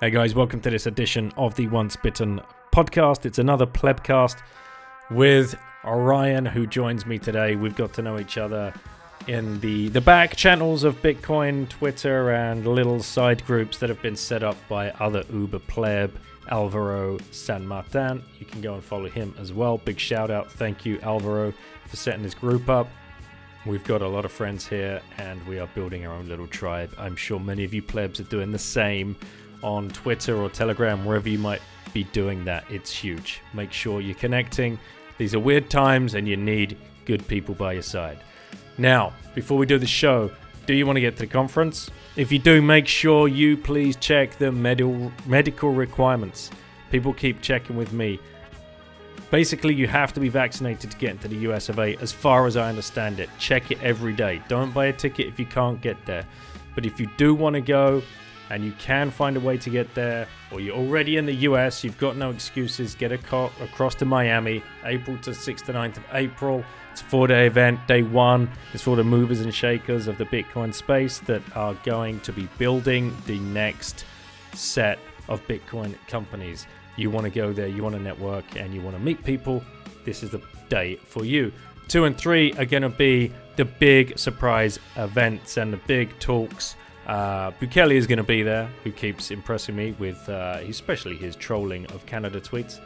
Hey guys, welcome to this edition of the Once Bitten podcast. It's another plebcast with Orion, who joins me today. We've got to know each other in the the back channels of Bitcoin, Twitter, and little side groups that have been set up by other Uber pleb, Alvaro San Martin. You can go and follow him as well. Big shout out, thank you, Alvaro, for setting this group up. We've got a lot of friends here, and we are building our own little tribe. I'm sure many of you plebs are doing the same on Twitter or Telegram, wherever you might be doing that. It's huge. Make sure you're connecting. These are weird times and you need good people by your side. Now, before we do the show, do you want to get to the conference? If you do, make sure you please check the medical medical requirements. People keep checking with me. Basically, you have to be vaccinated to get into the US of A, as far as I understand it. Check it every day. Don't buy a ticket if you can't get there. But if you do want to go, and you can find a way to get there, or you're already in the US, you've got no excuses, get a car across to Miami, April to 6th to 9th of April. It's a four day event. Day one is for the movers and shakers of the Bitcoin space that are going to be building the next set of Bitcoin companies. You want to go there, you want to network, and you want to meet people. This is the day for you. Two and three are going to be the big surprise events and the big talks uh, Bukele is going to be there, who keeps impressing me with, uh, especially his trolling of Canada tweets.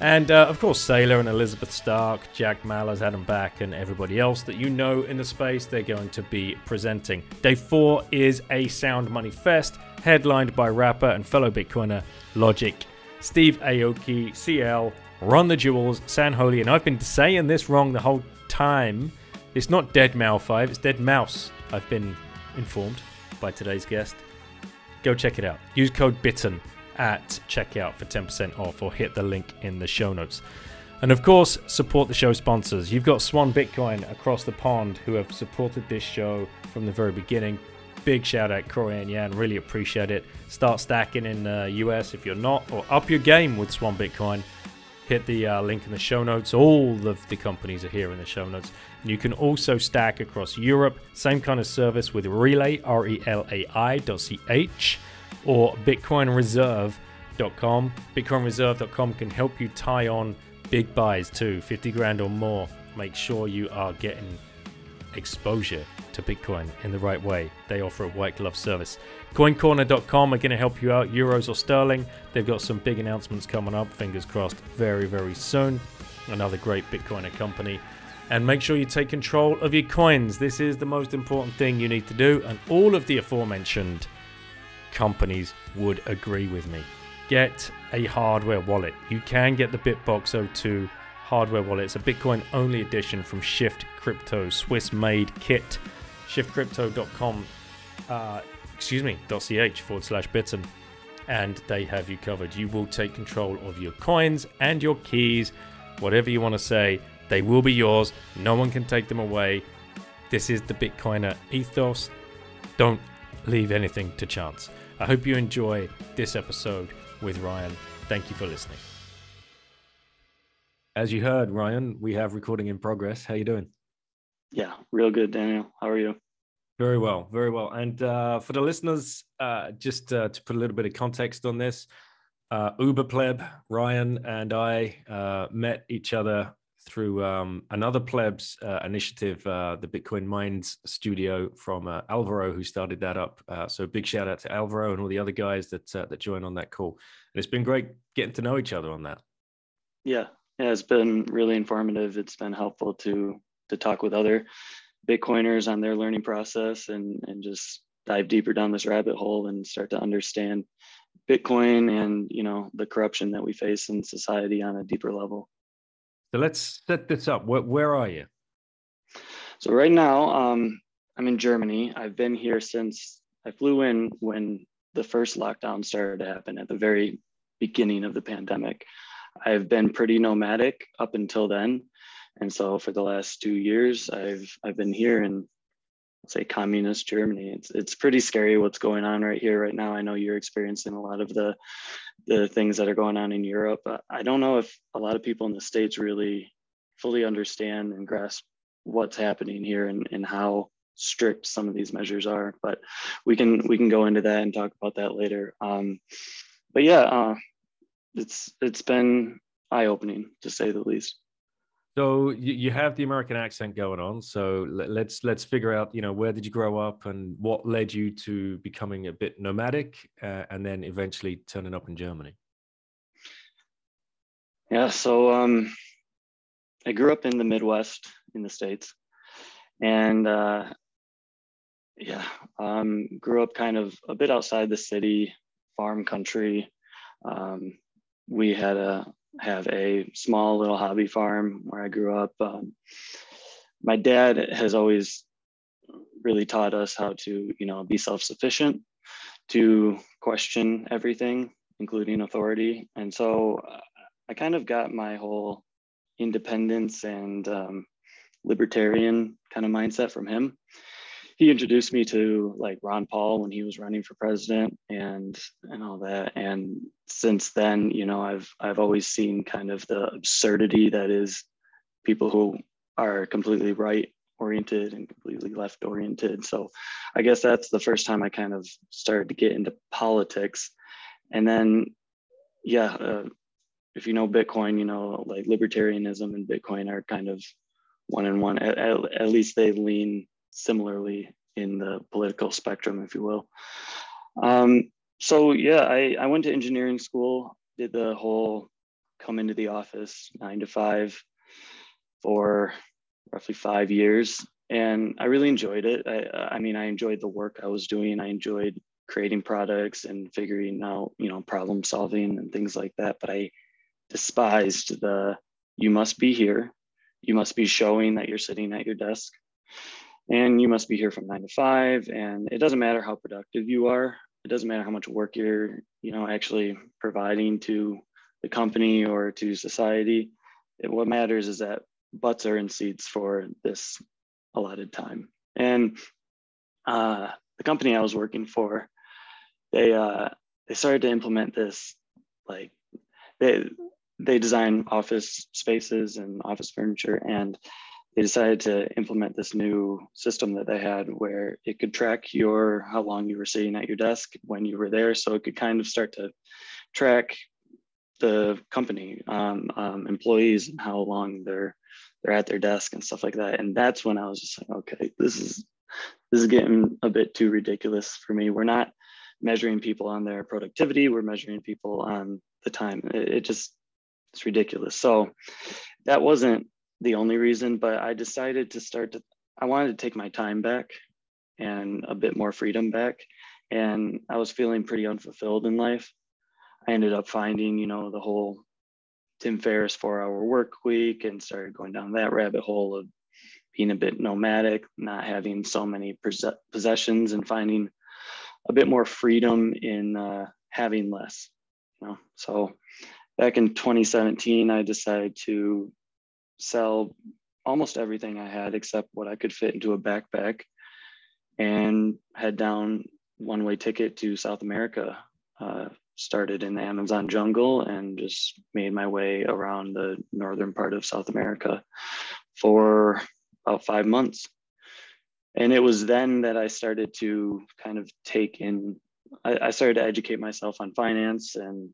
And uh, of course, Saylor and Elizabeth Stark, Jack Mallers, Adam Back, and everybody else that you know in the space, they're going to be presenting. Day four is a Sound Money Fest, headlined by rapper and fellow Bitcoiner Logic, Steve Aoki, CL, Run the Jewels, San Holo, and I've been saying this wrong the whole time. It's not Dead Mouse 5, it's Dead Mouse. I've been informed by today's guest. Go check it out. Use code BITTEN at checkout for 10% off or hit the link in the show notes. And of course, support the show sponsors. You've got Swan Bitcoin across the pond who have supported this show from the very beginning. Big shout out, Corey and Yan. Really appreciate it. Start stacking in uh, the US if you're not, or up your game with Swan Bitcoin hit the uh, link in the show notes. All of the companies are here in the show notes. And you can also stack across Europe. Same kind of service with Relai, R E L A I dot C H, or BitcoinReserve.com. BitcoinReserve.com can help you tie on big buys too, 50 grand or more. Make sure you are getting exposure to Bitcoin in the right way. They offer a white glove service. CoinCorner.com are going to help you out, euros or sterling. They've got some big announcements coming up, fingers crossed, very, very soon. Another great Bitcoiner company. And make sure you take control of your coins. This is the most important thing you need to do, and all of the aforementioned companies would agree with me. Get a hardware wallet. You can get the Bitbox 02 hardware wallet. It's a Bitcoin only edition from Shift Crypto, Swiss made kit. ShiftCrypto.com, uh, excuse me, .ch forward slash bitten. And they have you covered. You will take control of your coins and your keys, whatever you want to say. They will be yours. No one can take them away. This is the Bitcoiner ethos. Don't leave anything to chance. I hope you enjoy this episode with Ryan. Thank you for listening. As you heard, Ryan, we have recording in progress. How you doing? Yeah, real good, Daniel. How are you? Very well, very well. And uh, for the listeners, uh, just uh, to put a little bit of context on this, uh, Uber pleb Ryan and I uh, met each other through um, another plebs uh, initiative, the Bitcoin Minds Studio from Alvaro, who started that up. so big shout out to Alvaro and all the other guys that that joined on that call. And it's been great getting to know each other on that. Yeah, yeah, it's been really informative. It's been helpful to to talk with other Bitcoiners on their learning process and and just dive deeper down this rabbit hole and start to understand Bitcoin and you know the corruption that we face in society on a deeper level. So let's set this up. Where, where are you? So right now, um, I'm in Germany. I've been here since I flew in when the first lockdown started to happen at the very beginning of the pandemic. I've been pretty nomadic up until then. And so for the last two years, I've I've been here in say communist Germany. It's it's pretty scary what's going on right here right now. I know you're experiencing a lot of the the things that are going on in Europe. I don't know if a lot of people in the states really fully understand and grasp what's happening here and, and how strict some of these measures are. But we can we can go into that and talk about that later. Um, but yeah, uh, it's it's been eye opening to say the least. So you, you have the American accent going on. So let, let's let's figure out, you know, where did you grow up and what led you to becoming a bit nomadic, uh, and then eventually turning up in Germany. Yeah. So um, I grew up in the Midwest in the states, and uh, yeah, um, grew up kind of a bit outside the city, farm country. Um, we had a have a small little hobby farm where I grew up. Um, my dad has always really taught us how to, you know, be self-sufficient, to question everything, including authority. And so uh, I kind of got my whole independence and um, libertarian kind of mindset from him he introduced me to like Ron Paul when he was running for president and and all that. And since then, you know, I've I've always seen kind of the absurdity that is people who are completely right oriented and completely left oriented. So I guess that's the first time I kind of started to get into politics. And then, yeah, uh, if you know Bitcoin, you know, like libertarianism and Bitcoin are kind of one and one. At, at, at least they lean similarly in the political spectrum, if you will. Um, so yeah, I, I went to engineering school, did the whole come into the office nine to five for roughly five years. And I really enjoyed it. I, I mean, I enjoyed the work I was doing. I enjoyed creating products and figuring out, you know, problem solving and things like that. But I despised the you must be here. You must be showing that you're sitting at your desk and you must be here from nine to five and it doesn't matter how productive you are. It doesn't matter how much work you're you know actually providing to the company or to society. It, what matters is that butts are in seats for this allotted time. And uh, the company i was working for they uh, they started to implement this like they they design office spaces and office furniture and they decided to implement this new system that they had where it could track your how long you were sitting at your desk when you were there. So it could kind of start to track the company um, um, employees and how long they're they're at their desk and stuff like that. And that's when i was just like okay this is this is getting a bit too ridiculous for me. We're not measuring people on their productivity. We're measuring people on the time. It, it just it's ridiculous. So that wasn't the only reason, but I decided to start to, I wanted to take my time back and a bit more freedom back. And I was feeling pretty unfulfilled in life. I ended up finding, you know, the whole Tim Ferriss four hour work week and started going down that rabbit hole of being a bit nomadic, not having so many possessions and finding a bit more freedom in uh, having less. You know, so back in 2017, I decided to sell almost everything I had except what I could fit into a backpack and head down one way ticket to South America. Uh, started in the Amazon jungle and just made my way around the northern part of South America for about five months. And it was then that I started to kind of take in, I, I started to educate myself on finance and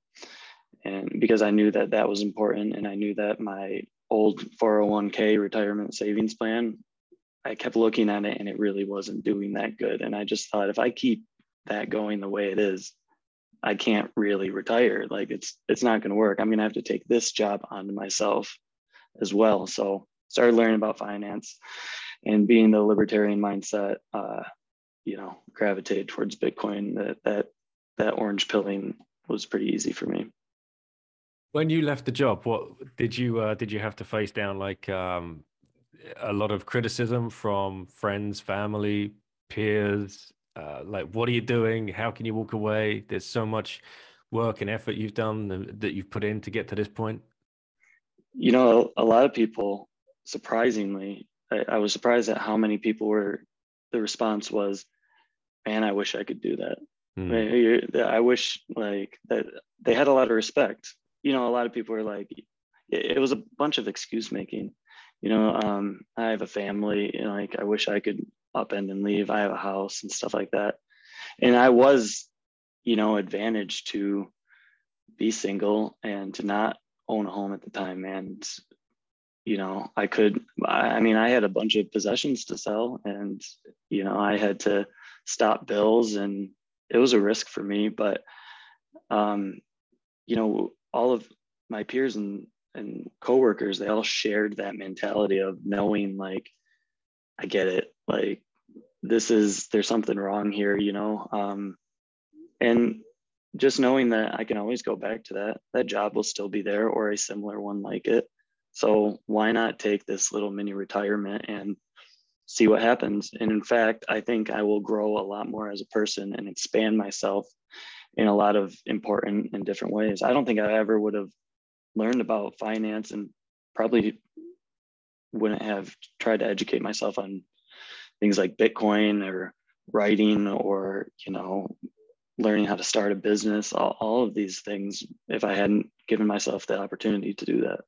and because I knew that that was important and I knew that my old 401k retirement savings plan, I kept looking at it and it really wasn't doing that good. And I just thought if I keep that going the way it is, I can't really retire. Like it's it's not going to work. I'm going to have to take this job onto myself as well. So started learning about finance and being the libertarian mindset, uh, you know, gravitated towards Bitcoin. That that that orange pilling was pretty easy for me. When you left the job, what did you uh, did you have to face down like um, a lot of criticism from friends, family, peers? Uh, like, what are you doing? How can you walk away? There's so much work and effort you've done that you've put in to get to this point? You know, a lot of people, surprisingly, I, I was surprised at how many people were. The response was, "Man, I wish I could do that." Mm. I wish like that they had a lot of respect. You know, a lot of people were like, it was a bunch of excuse making. You know, um, I have a family, and like I wish I could upend and leave. I have a house and stuff like that. And I was, you know, advantaged to be single and to not own a home at the time. And, you know, I could, I mean, I had a bunch of possessions to sell and, you know, I had to stop bills and it was a risk for me, but, um, you know, all of my peers and, and coworkers, they all shared that mentality of knowing like, I get it. Like this is there's something wrong here, you know. Um, and just knowing that I can always go back to that, that job will still be there or a similar one like it. So why not take this little mini retirement and see what happens? And in fact, I think I will grow a lot more as a person and expand myself in a lot of important and different ways. I don't think I ever would have learned about finance and probably wouldn't have tried to educate myself on things like Bitcoin or writing or, you know, learning how to start a business, all, all of these things, if I hadn't given myself the opportunity to do that.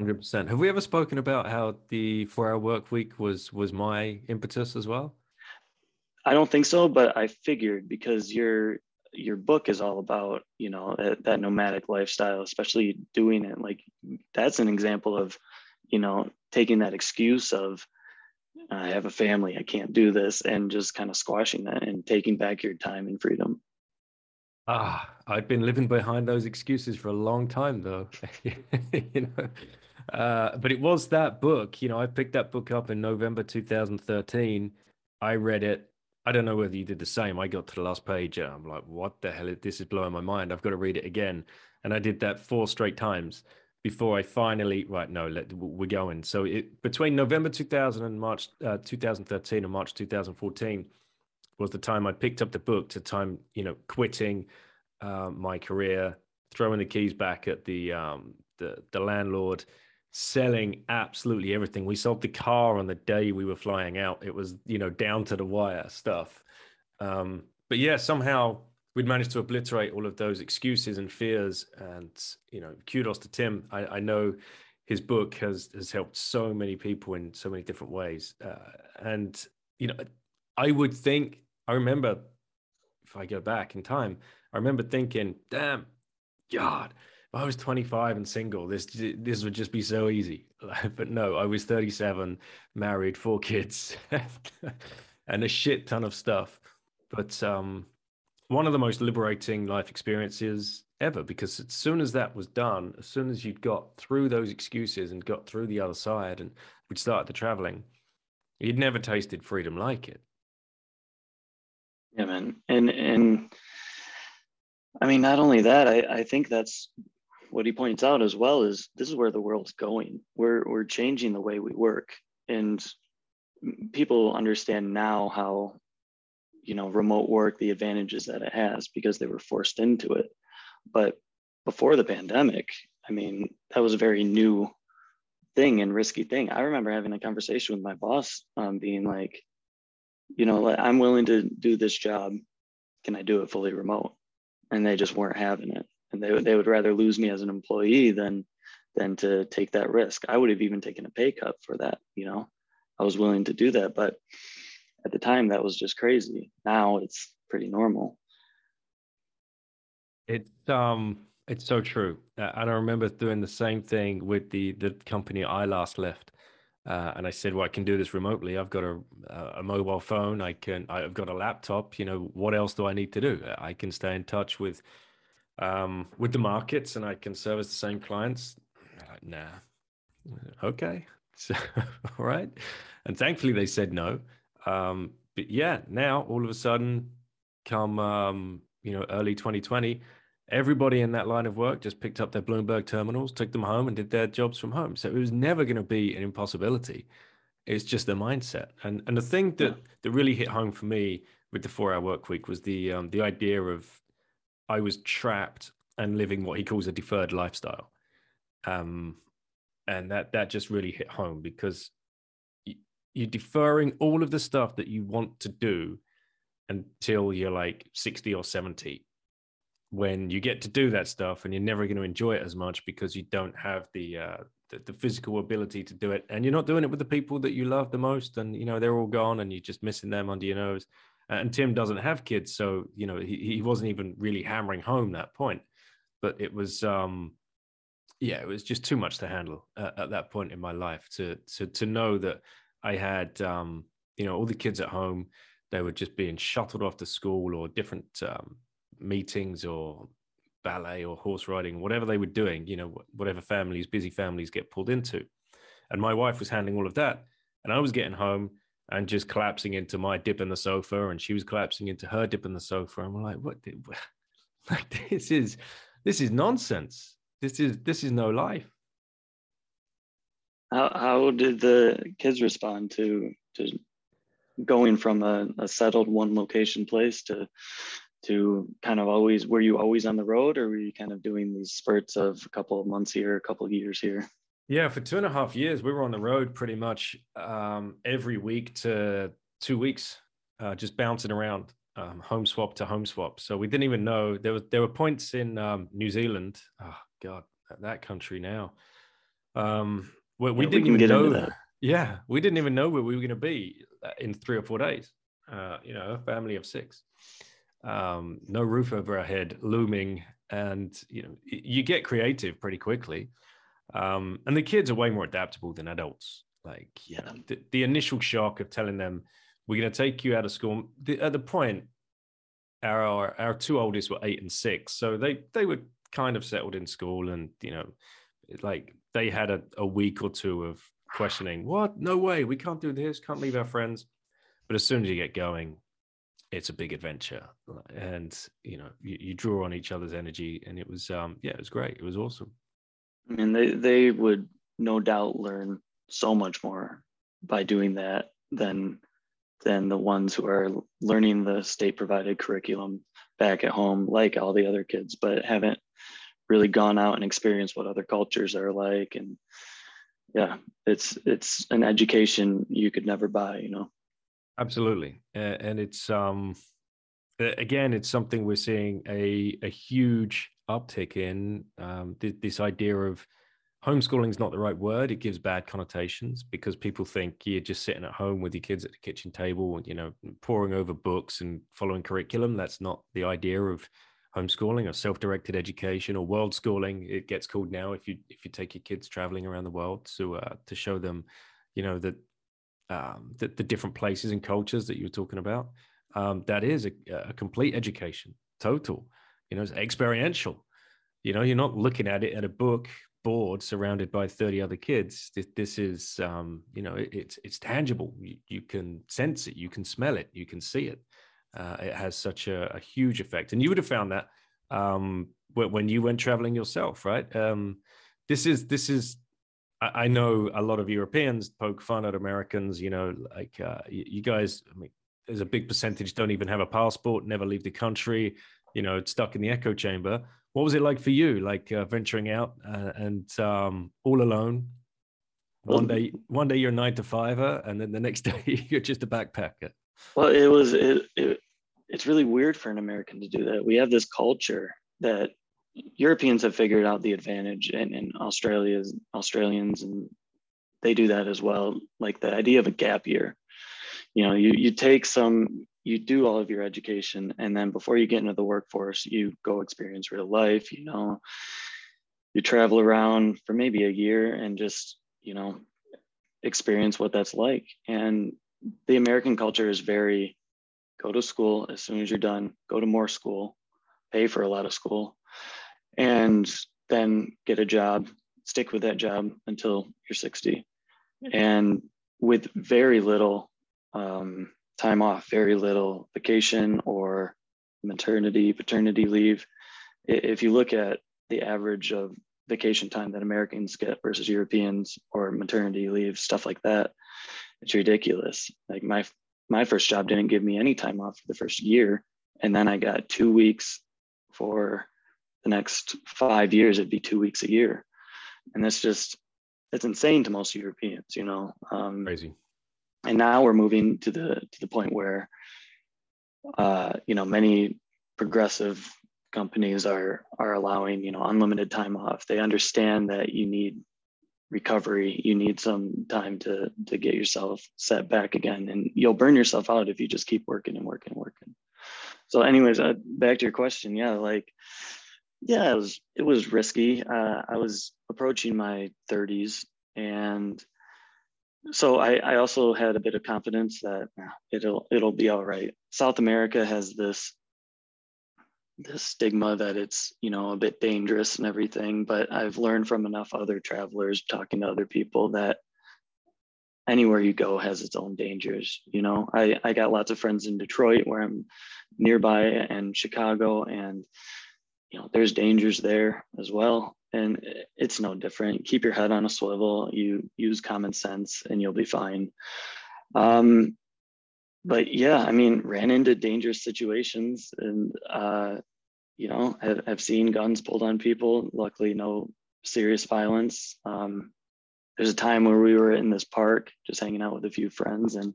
100%. Have we ever spoken about how the four hour work week was, was my impetus as well? I don't think so, but I figured because your your book is all about you know that, that nomadic lifestyle, especially doing it like that's an example of you know taking that excuse of I have a family, I can't do this, and just kind of squashing that and taking back your time and freedom. Ah, I've been living behind those excuses for a long time, though. you know, uh, but it was that book. You know, I picked that book up in November 2013. I read it. I don't know whether you did the same. I got to the last page and I'm like, what the hell? This is blowing my mind. I've got to read it again. And I did that four straight times before I finally right no let we're going so it between November 2000 and March uh, 2013 and March 2014 was the time I picked up the book to time you know quitting uh, my career throwing the keys back at the um, the the landlord selling absolutely everything we sold the car on the day we were flying out it was you know down to the wire stuff um, but yeah somehow we'd managed to obliterate all of those excuses and fears. And you know, kudos to Tim. I, I know his book has has helped so many people in so many different ways. Uh, and you know, I would think I remember if I go back in time, I remember thinking, "Damn, God." I was 25 and single, this this would just be so easy. but no, I was 37, married, four kids, and a shit ton of stuff. But um, one of the most liberating life experiences ever because as soon as that was done, as soon as you'd got through those excuses and got through the other side and we'd started the traveling, you'd never tasted freedom like it. Yeah, man. And and I mean, not only that, I, I think that's what he points out as well is this is where the world's going. We're we're changing the way we work. And people understand now how you know remote work the advantages that it has because they were forced into it. But before the pandemic i mean that was a very new thing and risky thing. I remember having a conversation with my boss um, being like you know i'm willing to do this job. Can i do it fully remote? And they just weren't having it and they, they would rather lose me as an employee than than to take that risk. I would have even taken a pay cut for that you know? I was willing to do that but at the time that was just crazy. Now it's pretty normal. It's um it's so true. And i remember doing the same thing with the the company i last left. Uh, and i said well i can do this remotely. I've got a, a mobile phone. I can i've got a laptop. You know what else do i need to do? I can stay in touch with um with the markets and i can service the same clients like nah okay so, all right and thankfully they said no um, but yeah, now all of a sudden, come um, you know early 2020, everybody in that line of work just picked up their Bloomberg terminals, took them home, and did their jobs from home. So it was never going to be an impossibility. It's just the mindset. And and the thing that that really hit home for me with the four hour work week was the um, the idea of I was trapped and living what he calls a deferred lifestyle. Um, and that that just really hit home because you're deferring all of the stuff that you want to do until you're like 60 or 70 when you get to do that stuff and you're never going to enjoy it as much because you don't have the, uh, the, the physical ability to do it. And you're not doing it with the people that you love the most and you know they're all gone and you're just missing them under your nose and tim doesn't have kids so you know he, he wasn't even really hammering home that point but it was um yeah it was just too much to handle uh, at that point in my life to to to know that i had um you know all the kids at home they were just being shuttled off to school or different um, meetings or ballet or horse riding, whatever they were doing, you know, whatever families, busy families get pulled into. And my wife was handling all of that. And I was getting home and just collapsing into my dip in the sofa and she was collapsing into her dip in the sofa. And we're like, what? Like this is, this is nonsense. This is, this is no life. How, how did the kids respond to, to going from a, a settled one location place to to kind of always were you always on the road or were you kind of doing these spurts of a couple of months here a couple of years here yeah for two and a half years we were on the road pretty much um, every week to two weeks uh, just bouncing around um, home swap to home swap. So we didn't even know there was there were points in um, new zealand oh god that country now um, where we yeah, didn't we even know yeah we didn't even know where we were going to be uh, in three or four days uh, you know a family of six. Um, no roof over our head looming and you know you get creative pretty quickly um, and the kids are way more adaptable than adults. Like yeah. the, the initial shock of telling them we're going to take you out of school the, at the point our our two oldest were eight and six so they they were kind of settled in school and you know like they had a, a week or two of questioning what? No way. We can't do this. Can't leave our friends. But as soon as you get going it's a big adventure. And you know you, you, draw on each other's energy and it was um yeah it was great. It was awesome I mean they they would no doubt learn so much more by doing that than than the ones who are learning the state provided curriculum back at home like all the other kids but haven't really gone out and experienced what other cultures are like. And yeah it's it's an education you could never buy you know? Absolutely, and it's um, again, it's something we're seeing a a huge uptick in. Um, th- this idea of homeschooling is not the right word; it gives bad connotations because people think you're just sitting at home with your kids at the kitchen table, you know, poring over books and following curriculum. That's not the idea of homeschooling or self-directed education or world schooling. It gets called now if you if you take your kids traveling around the world to uh, to show them, you know, that um, the, the, different places and cultures that you were talking about. Um, that is a, a, complete education, total. You know, it's experiential. You know, you're not looking at it at a book board surrounded by 30 other kids. This, this is, um, you know, it, it's it's tangible. You, you, can sense it, you can smell it, you can see it. Uh, it has such a, a, huge effect, and you would have found that um, when you went traveling yourself, right? Um, this is this is I know a lot of Europeans poke fun at Americans. You know, like uh, you guys. I mean, there's a big percentage don't even have a passport, never leave the country. You know, it's stuck in the echo chamber. What was it like for you? Like uh, venturing out uh, and um, all alone. One day, one day you're a nine to fiver, and then the next day you're just a backpacker. Well, it was it, it it's really weird for an American to do that. We have this culture that Europeans have figured out the advantage, and, and Australia's Australians and they do that as well. Like the idea of a gap year. You know, you you take some, you do all of your education, and then before you get into the workforce, you go experience real life. You know, you travel around for maybe a year and just you know experience what that's like. And the American culture is very go to school as soon as you're done, go to more school, pay for a lot of school, and then get a job, stick with that job until you're 60. And with very little um, time off, very little vacation or maternity, paternity leave. If you look at the average of vacation time that Americans get versus Europeans or maternity leave, stuff like that, it's ridiculous. Like my my first job didn't give me any time off for the first year. And then I got two weeks for the next five years, it'd be two weeks a year. And that's just, it's insane to most Europeans, you know. Um, Crazy. And now we're moving to the to the point where, uh, you know, many progressive companies are are allowing you know unlimited time off. They understand that you need recovery. You need some time to to get yourself set back again, and you'll burn yourself out if you just keep working and working and working. So, anyways, uh, back to your question. Yeah, like yeah, it was it was risky. Uh, I was approaching my 30s, and so I, I also had a bit of confidence that it'll it'll be all right. South America has this this stigma that it's you know a bit dangerous and everything, but I've learned from enough other travelers talking to other people that anywhere you go has its own dangers. You know, I I got lots of friends in Detroit where I'm nearby and Chicago and you know there's dangers there as well and it's no different. Keep your head on a swivel. You use common sense and you'll be fine. Um, but yeah i mean ran into dangerous situations and uh, you know I've, I've seen guns pulled on people. Luckily no serious violence. Um, there's a time where we were in this park just hanging out with a few friends in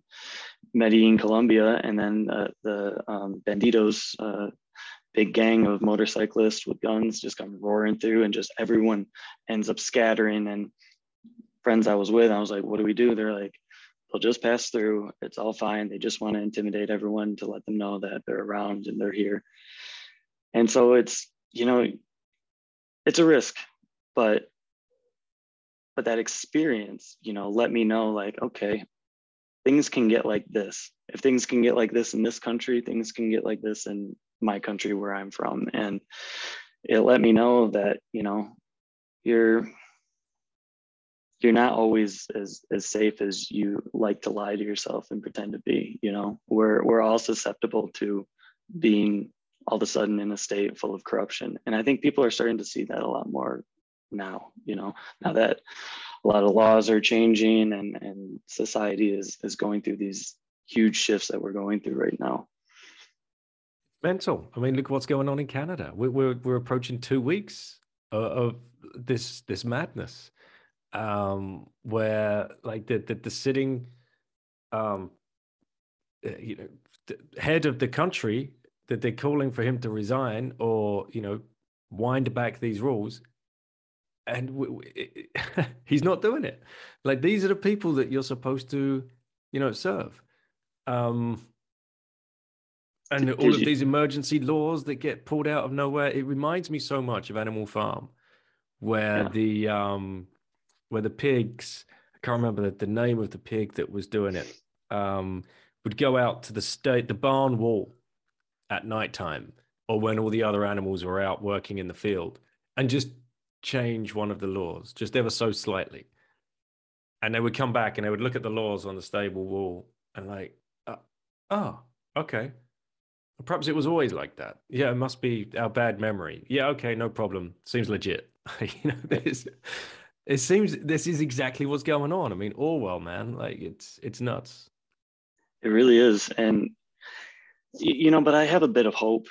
medellin colombia and then uh, the um, bandidos uh, big gang of motorcyclists with guns just come roaring through and just everyone ends up scattering. And friends i was with i was like what do we do? They're like they'll just pass through. It's all fine. They just want to intimidate everyone to let them know that they're around and they're here. And so it's you know it's a risk but but that experience you know let me know like okay things can get like this. If things can get like this in this country things can get like this in my country where I'm from. And it let me know that, you know, you're you're not always as as safe as you like to lie to yourself and pretend to be, you know. We're we're all susceptible to being all of a sudden in a state full of corruption. And I think people are starting to see that a lot more now, you know, now that a lot of laws are changing and, and society is, is going through these huge shifts that we're going through right now mental. I mean, look what's going on in Canada. We're we're, we're approaching two weeks of, of this this madness, um, where like the the, the sitting, um, uh, you know, head of the country that they're calling for him to resign or you know wind back these rules and we, we, he's not doing it like these are the people that you're supposed to you know serve um and did, all of you... these emergency laws that get pulled out of nowhere it reminds me so much of animal farm where yeah. the um where the pigs i can't remember the, the name of the pig that was doing it um would go out to the state the barn wall at night time or when all the other animals were out working in the field and just change one of the laws just ever so slightly and they would come back and they would look at the laws on the stable wall and like uh, oh okay Perhaps it was always like that. Yeah, it must be our bad memory. Yeah, okay, no problem. Seems legit. you know, this it seems this is exactly what's going on. I mean, Orwell, man, like it's it's nuts. It really is, and you know, but I have a bit of hope.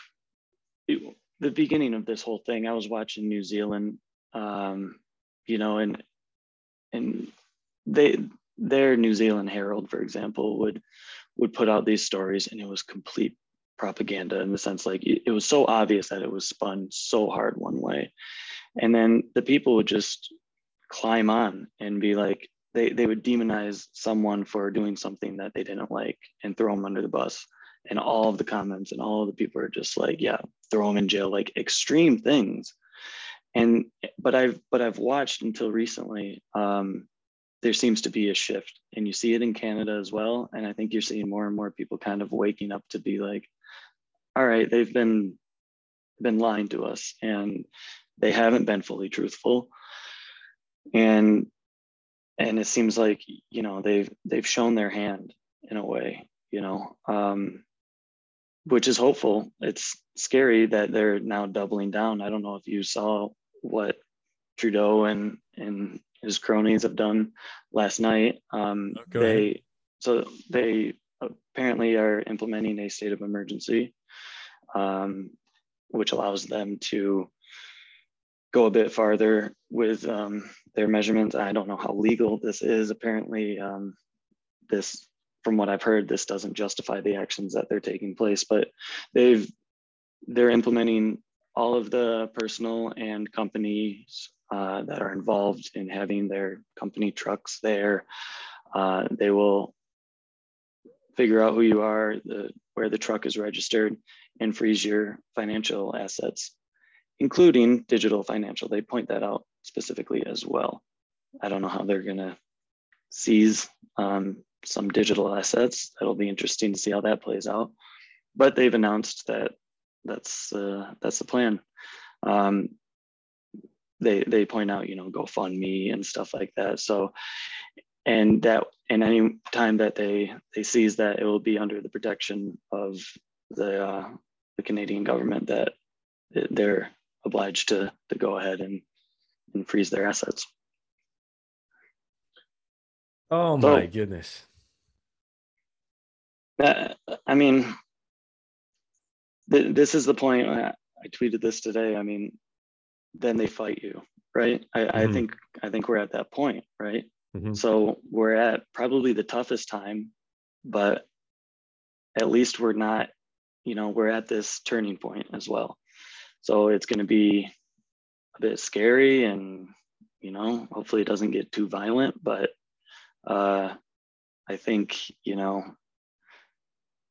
the beginning of this whole thing, I was watching New Zealand, um, you know, and and they their New Zealand Herald, for example, would would put out these stories, and it was complete propaganda in the sense like it was so obvious that it was spun so hard one way. And then the people would just climb on and be like they, they would demonize someone for doing something that they didn't like and throw them under the bus. And all of the comments and all of the people are just like yeah throw them in jail like extreme things. And but i've but i've watched until recently um, there seems to be a shift. And you see it in canada as well. And i think you're seeing more and more people kind of waking up to be like all right, they've been been lying to us and they haven't been fully truthful. And and it seems like, you know, they've they've shown their hand in a way, you know, um, which is hopeful. It's scary that they're now doubling down. I don't know if you saw what Trudeau and and his cronies have done last night. Um, oh, they so they apparently are implementing a state of emergency um, which allows them to go a bit farther with um, their measurements. I don't know how legal this is. Apparently, um, this, from what I've heard, this doesn't justify the actions that they're taking place, but they've they're implementing all of the personal and companies uh, that are involved in having their company trucks there. Uh, they will figure out who you are, the, where the truck is registered, and freeze your financial assets, including digital financial. They point that out specifically as well. I don't know how they're going to seize um, some digital assets. That'll be interesting to see how that plays out. But they've announced that that's uh, that's the plan. Um, they they point out, you know, GoFundMe and stuff like that. So, and that and any time that they they seize that, it will be under the protection of the uh, the Canadian government that they're obliged to to go ahead and and freeze their assets. Oh my so, goodness. Uh, I mean, th- this is the point. I, I, tweeted this today. I mean, then they fight you, right? I, mm-hmm. I think I think we're at that point, right? Mm-hmm. So we're at probably the toughest time, but at least we're not, you know, we're at this turning point as well. So it's going to be a bit scary and, you know, hopefully it doesn't get too violent, but uh, I think, you know,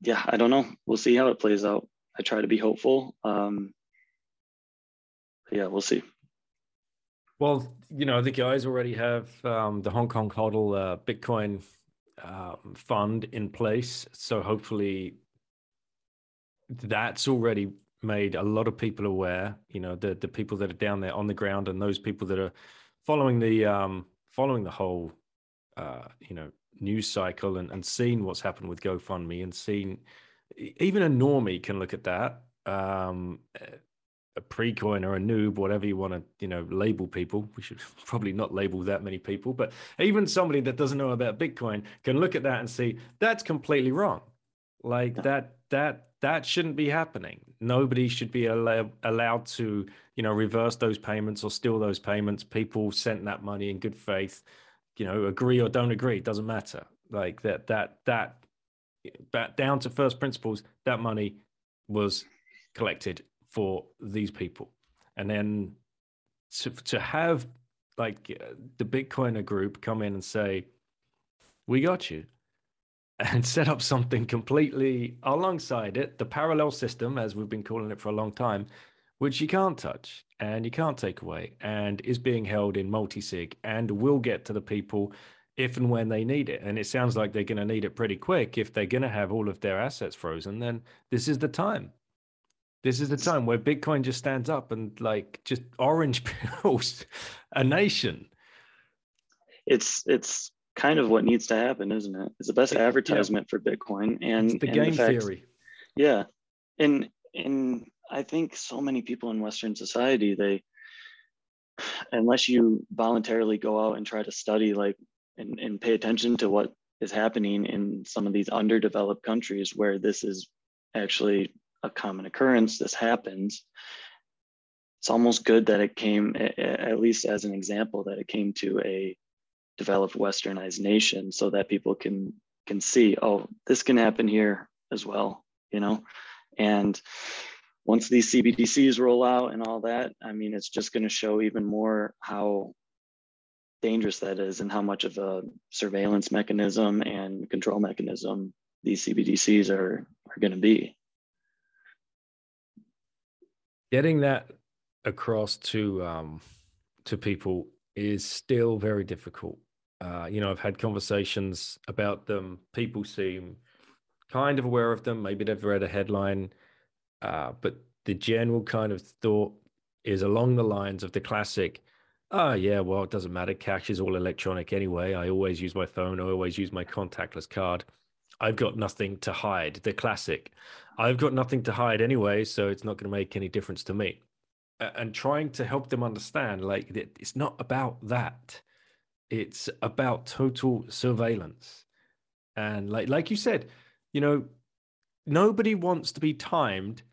yeah, I don't know. We'll see how it plays out. I try to be hopeful. Um, yeah, we'll see. Well, you know, the guys already have um, the Honk Honk HODL uh, Bitcoin um, fund in place. So hopefully that's already made a lot of people aware, you know, the, the people that are down there on the ground and those people that are following the, um, following the whole, uh, you know, news cycle and, and seeing what's happened with GoFundMe and seeing even a normie can look at that. Um, a pre-coin or a noob, whatever you want to, you know, label people. We should probably not label that many people, but even somebody that doesn't know about Bitcoin can look at that and see that's completely wrong. Like yeah. that, that, that shouldn't be happening. Nobody should be al- allowed to, you know, reverse those payments or steal those payments. People sent that money in good faith. You know, agree or don't agree, doesn't matter. Like that, that, that, that down to first principles. That money was collected for these people and then to, to have like uh, the bitcoiner group come in and say we got you and set up something completely alongside it the parallel system as we've been calling it for a long time which you can't touch and you can't take away and is being held in multi-sig and will get to the people if and when they need it. And it sounds like they're going to need it pretty quick. If they're going to have all of their assets frozen then this is the time. This is the time where Bitcoin just stands up and like just orange pills a nation. It's it's kind of what needs to happen, isn't it? It's the best advertisement yeah. for Bitcoin and it's the and game the fact, theory. Yeah, and and I think so many people in Western society they unless you voluntarily go out and try to study like and, and pay attention to what is happening in some of these underdeveloped countries where this is actually a common occurrence, this happens. It's almost good that it came, at least as an example, that it came to a developed westernized nation so that people can can see, oh, this can happen here as well, you know? And once these CBDCs roll out and all that, I mean, it's just going to show even more how dangerous that is and how much of a surveillance mechanism and control mechanism these CBDCs are, are going to be getting that across to um, to people is still very difficult. Uh, you know, I've had conversations about them. People seem kind of aware of them. Maybe they've read a headline, uh, but the general kind of thought is along the lines of the classic. Oh yeah, well it doesn't matter. Cash is all electronic anyway. I always use my phone. I always use my contactless card. I've got nothing to hide. The classic. I've got nothing to hide anyway, so it's not going to make any difference to me. And trying to help them understand, like, it's not about that. It's about total surveillance. And like, like you said, you know, nobody wants to be timed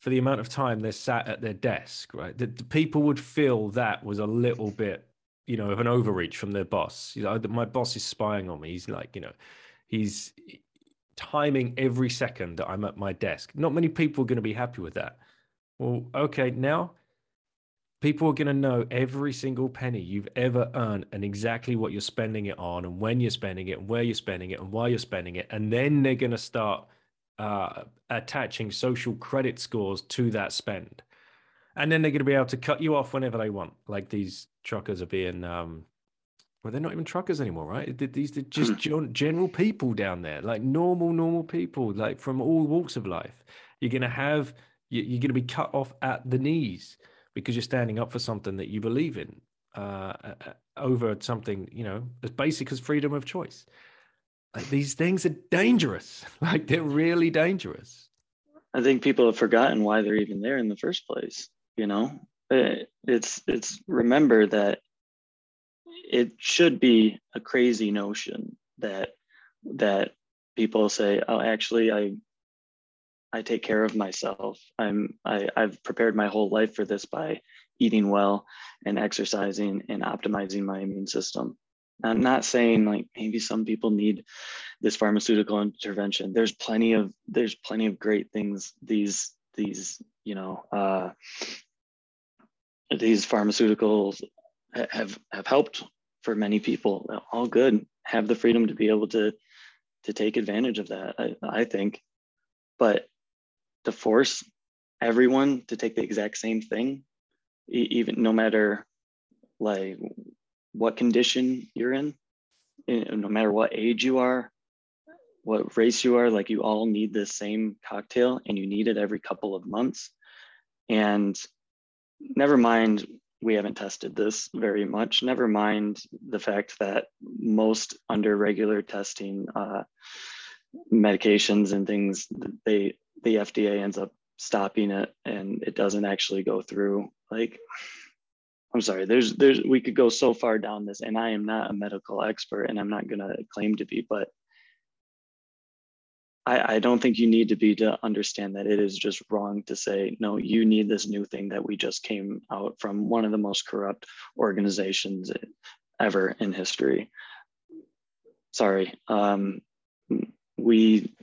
for the amount of time they're sat at their desk, right? That the people would feel that was a little bit, you know, of an overreach from their boss. You know, my boss is spying on me. He's like, you know, he's timing every second that I'm at my desk. Not many people are going to be happy with that. Well, okay, now people are going to know every single penny you've ever earned and exactly what you're spending it on and when you're spending it and where you're spending it and why you're spending it. And then they're going to start uh, attaching social credit scores to that spend. And then they're going to be able to cut you off whenever they want. Like these truckers are being, um, well, they're not even truckers anymore, right? These are just general people down there, like normal, normal people, like from all walks of life. You're going to have, you're going to be cut off at the knees because you're standing up for something that you believe in uh, over something you know as basic as freedom of choice. Like these things are dangerous. Like they're really dangerous. I think people have forgotten why they're even there in the first place. You know, it's it's remember that it should be a crazy notion that that people say, oh, actually, I I take care of myself. I'm I, I've prepared my whole life for this by eating well and exercising and optimizing my immune system. I'm not saying like maybe some people need this pharmaceutical intervention. There's plenty of there's plenty of great things these these you know uh, these pharmaceuticals have have helped for many people. All good. Have the freedom to be able to to take advantage of that. I, I think, but to force everyone to take the exact same thing, even no matter like what condition you're in, no matter what age you are, what race you are, like you all need the same cocktail and you need it every couple of months. And never mind, we haven't tested this very much. Never mind the fact that most under regular testing uh, medications and things, they the FDA ends up stopping it and it doesn't actually go through. Like, I'm sorry, there's there's we could go so far down this, and I am not a medical expert and I'm not gonna claim to be, but I, I don't think you need to be to understand that it is just wrong to say, no, you need this new thing that we just came out from one of the most corrupt organizations ever in history. Sorry. Um, we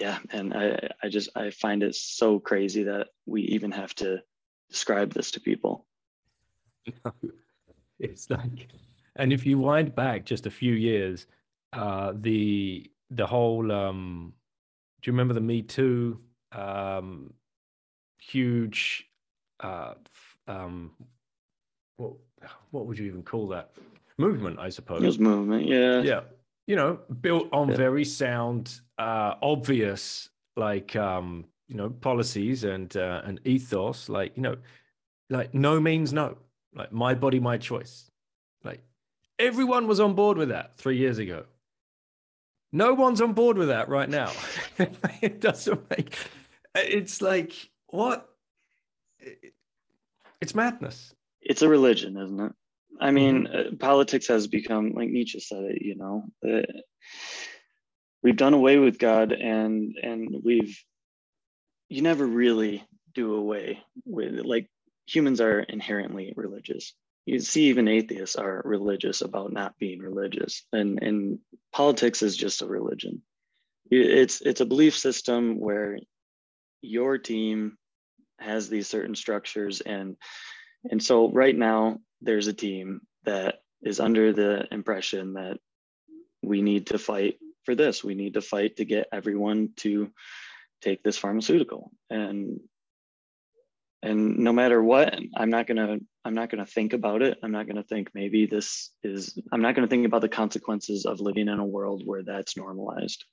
yeah and i i just i find it so crazy that we even have to describe this to people. It's like and if you wind back just a few years uh the the whole um do you remember the me too um huge uh um what what would you even call that? Movement i suppose. It was movement yeah. Yeah you know, built on yeah. very sound, uh, obvious, like um, you know, policies and uh, and ethos. Like you know, like no means no. Like my body, my choice. Like everyone was on board with that three years ago. No one's on board with that right now. it doesn't make. It's like what? It's madness. It's a religion, isn't it? I mean, mm-hmm. uh, politics has become, like Nietzsche said it, you know, uh, we've done away with God and, and we've, you never really do away with it. Like humans are inherently religious. You see, even atheists are religious about not being religious. And, and politics is just a religion. It's, it's a belief system where your team has these certain structures and and so right now there's a team that is under the impression that we need to fight for this. We need to fight to get everyone to take this pharmaceutical. And and no matter what, I'm not gonna I'm not gonna think about it. I'm not gonna think maybe this is I'm not gonna think about the consequences of living in a world where that's normalized.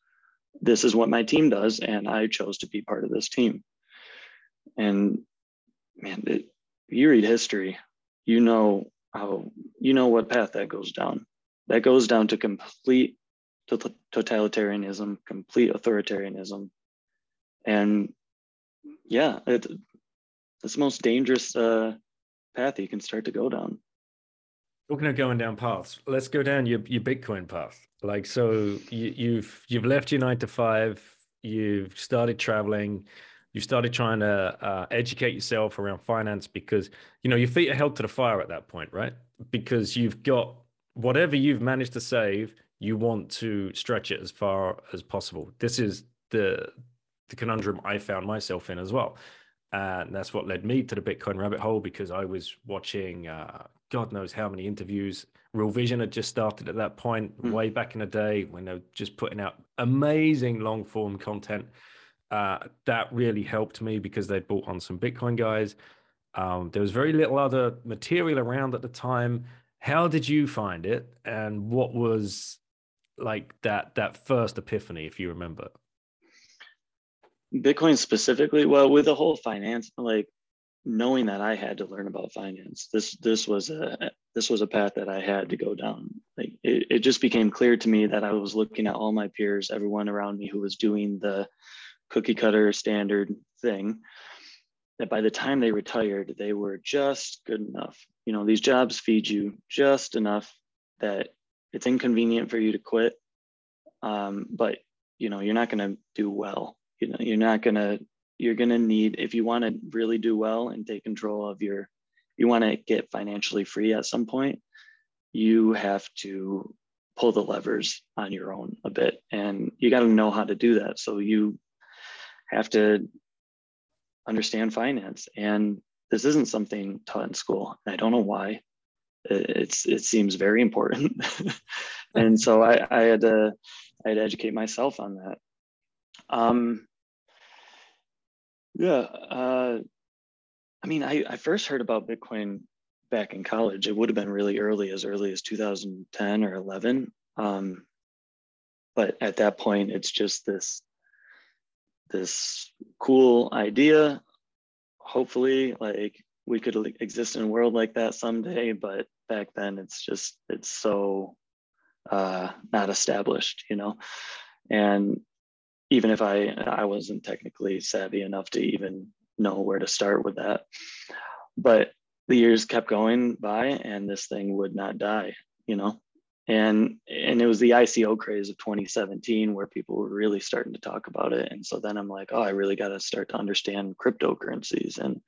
This is what my team does, and I chose to be part of this team. And man, it, you read history, you know how you know what path that goes down. That goes down to complete totalitarianism, complete authoritarianism, and yeah, it, it's the most dangerous uh, path you can start to go down. Talking of going down paths, let's go down your, your Bitcoin path. Like, so you, you've you've left your nine to five, you've started traveling, you started trying to uh, educate yourself around finance because you know your feet are held to the fire at that point, right? Because you've got whatever you've managed to save, you want to stretch it as far as possible. This is the the conundrum I found myself in as well. And that's what led me to the Bitcoin rabbit hole because I was watching uh, God knows how many interviews. Real Vision had just started at that point, mm. way back in the day when they were just putting out amazing long form content. Uh, that really helped me because they'd bought on some Bitcoin guys. Um, there was very little other material around at the time. How did you find it, and what was like that that first epiphany, if you remember? Bitcoin specifically, well, with the whole finance, like knowing that I had to learn about finance, this this was a this was a path that I had to go down. Like it, it just became clear to me that I was looking at all my peers, everyone around me who was doing the cookie cutter standard thing, that by the time they retired, they were just good enough. You know, these jobs feed you just enough that it's inconvenient for you to quit, um, but you know you're not going to do well. You know, you're not going to. You're going to need if you want to really do well and take control of your. You want to get financially free at some point. You have to pull the levers on your own a bit, and you got to know how to do that. So you have to understand finance. And this isn't something taught in school. I don't know why. It's it seems very important. and so I, I had to I had to educate myself on that. Um yeah, uh, I mean, I, I first heard about Bitcoin back in college. It would have been really early, as early as 2010 or 11. Um, but at that point, it's just this this cool idea. Hopefully, like we could exist in a world like that someday, but back then it's just it's so uh, not established, you know. And even if I I wasn't technically savvy enough to even know where to start with that, but the years kept going by, and this thing would not die, you know? And and it was the ICO craze of 2017 where people were really starting to talk about it. And so then I'm like oh I really got to start to understand cryptocurrencies. And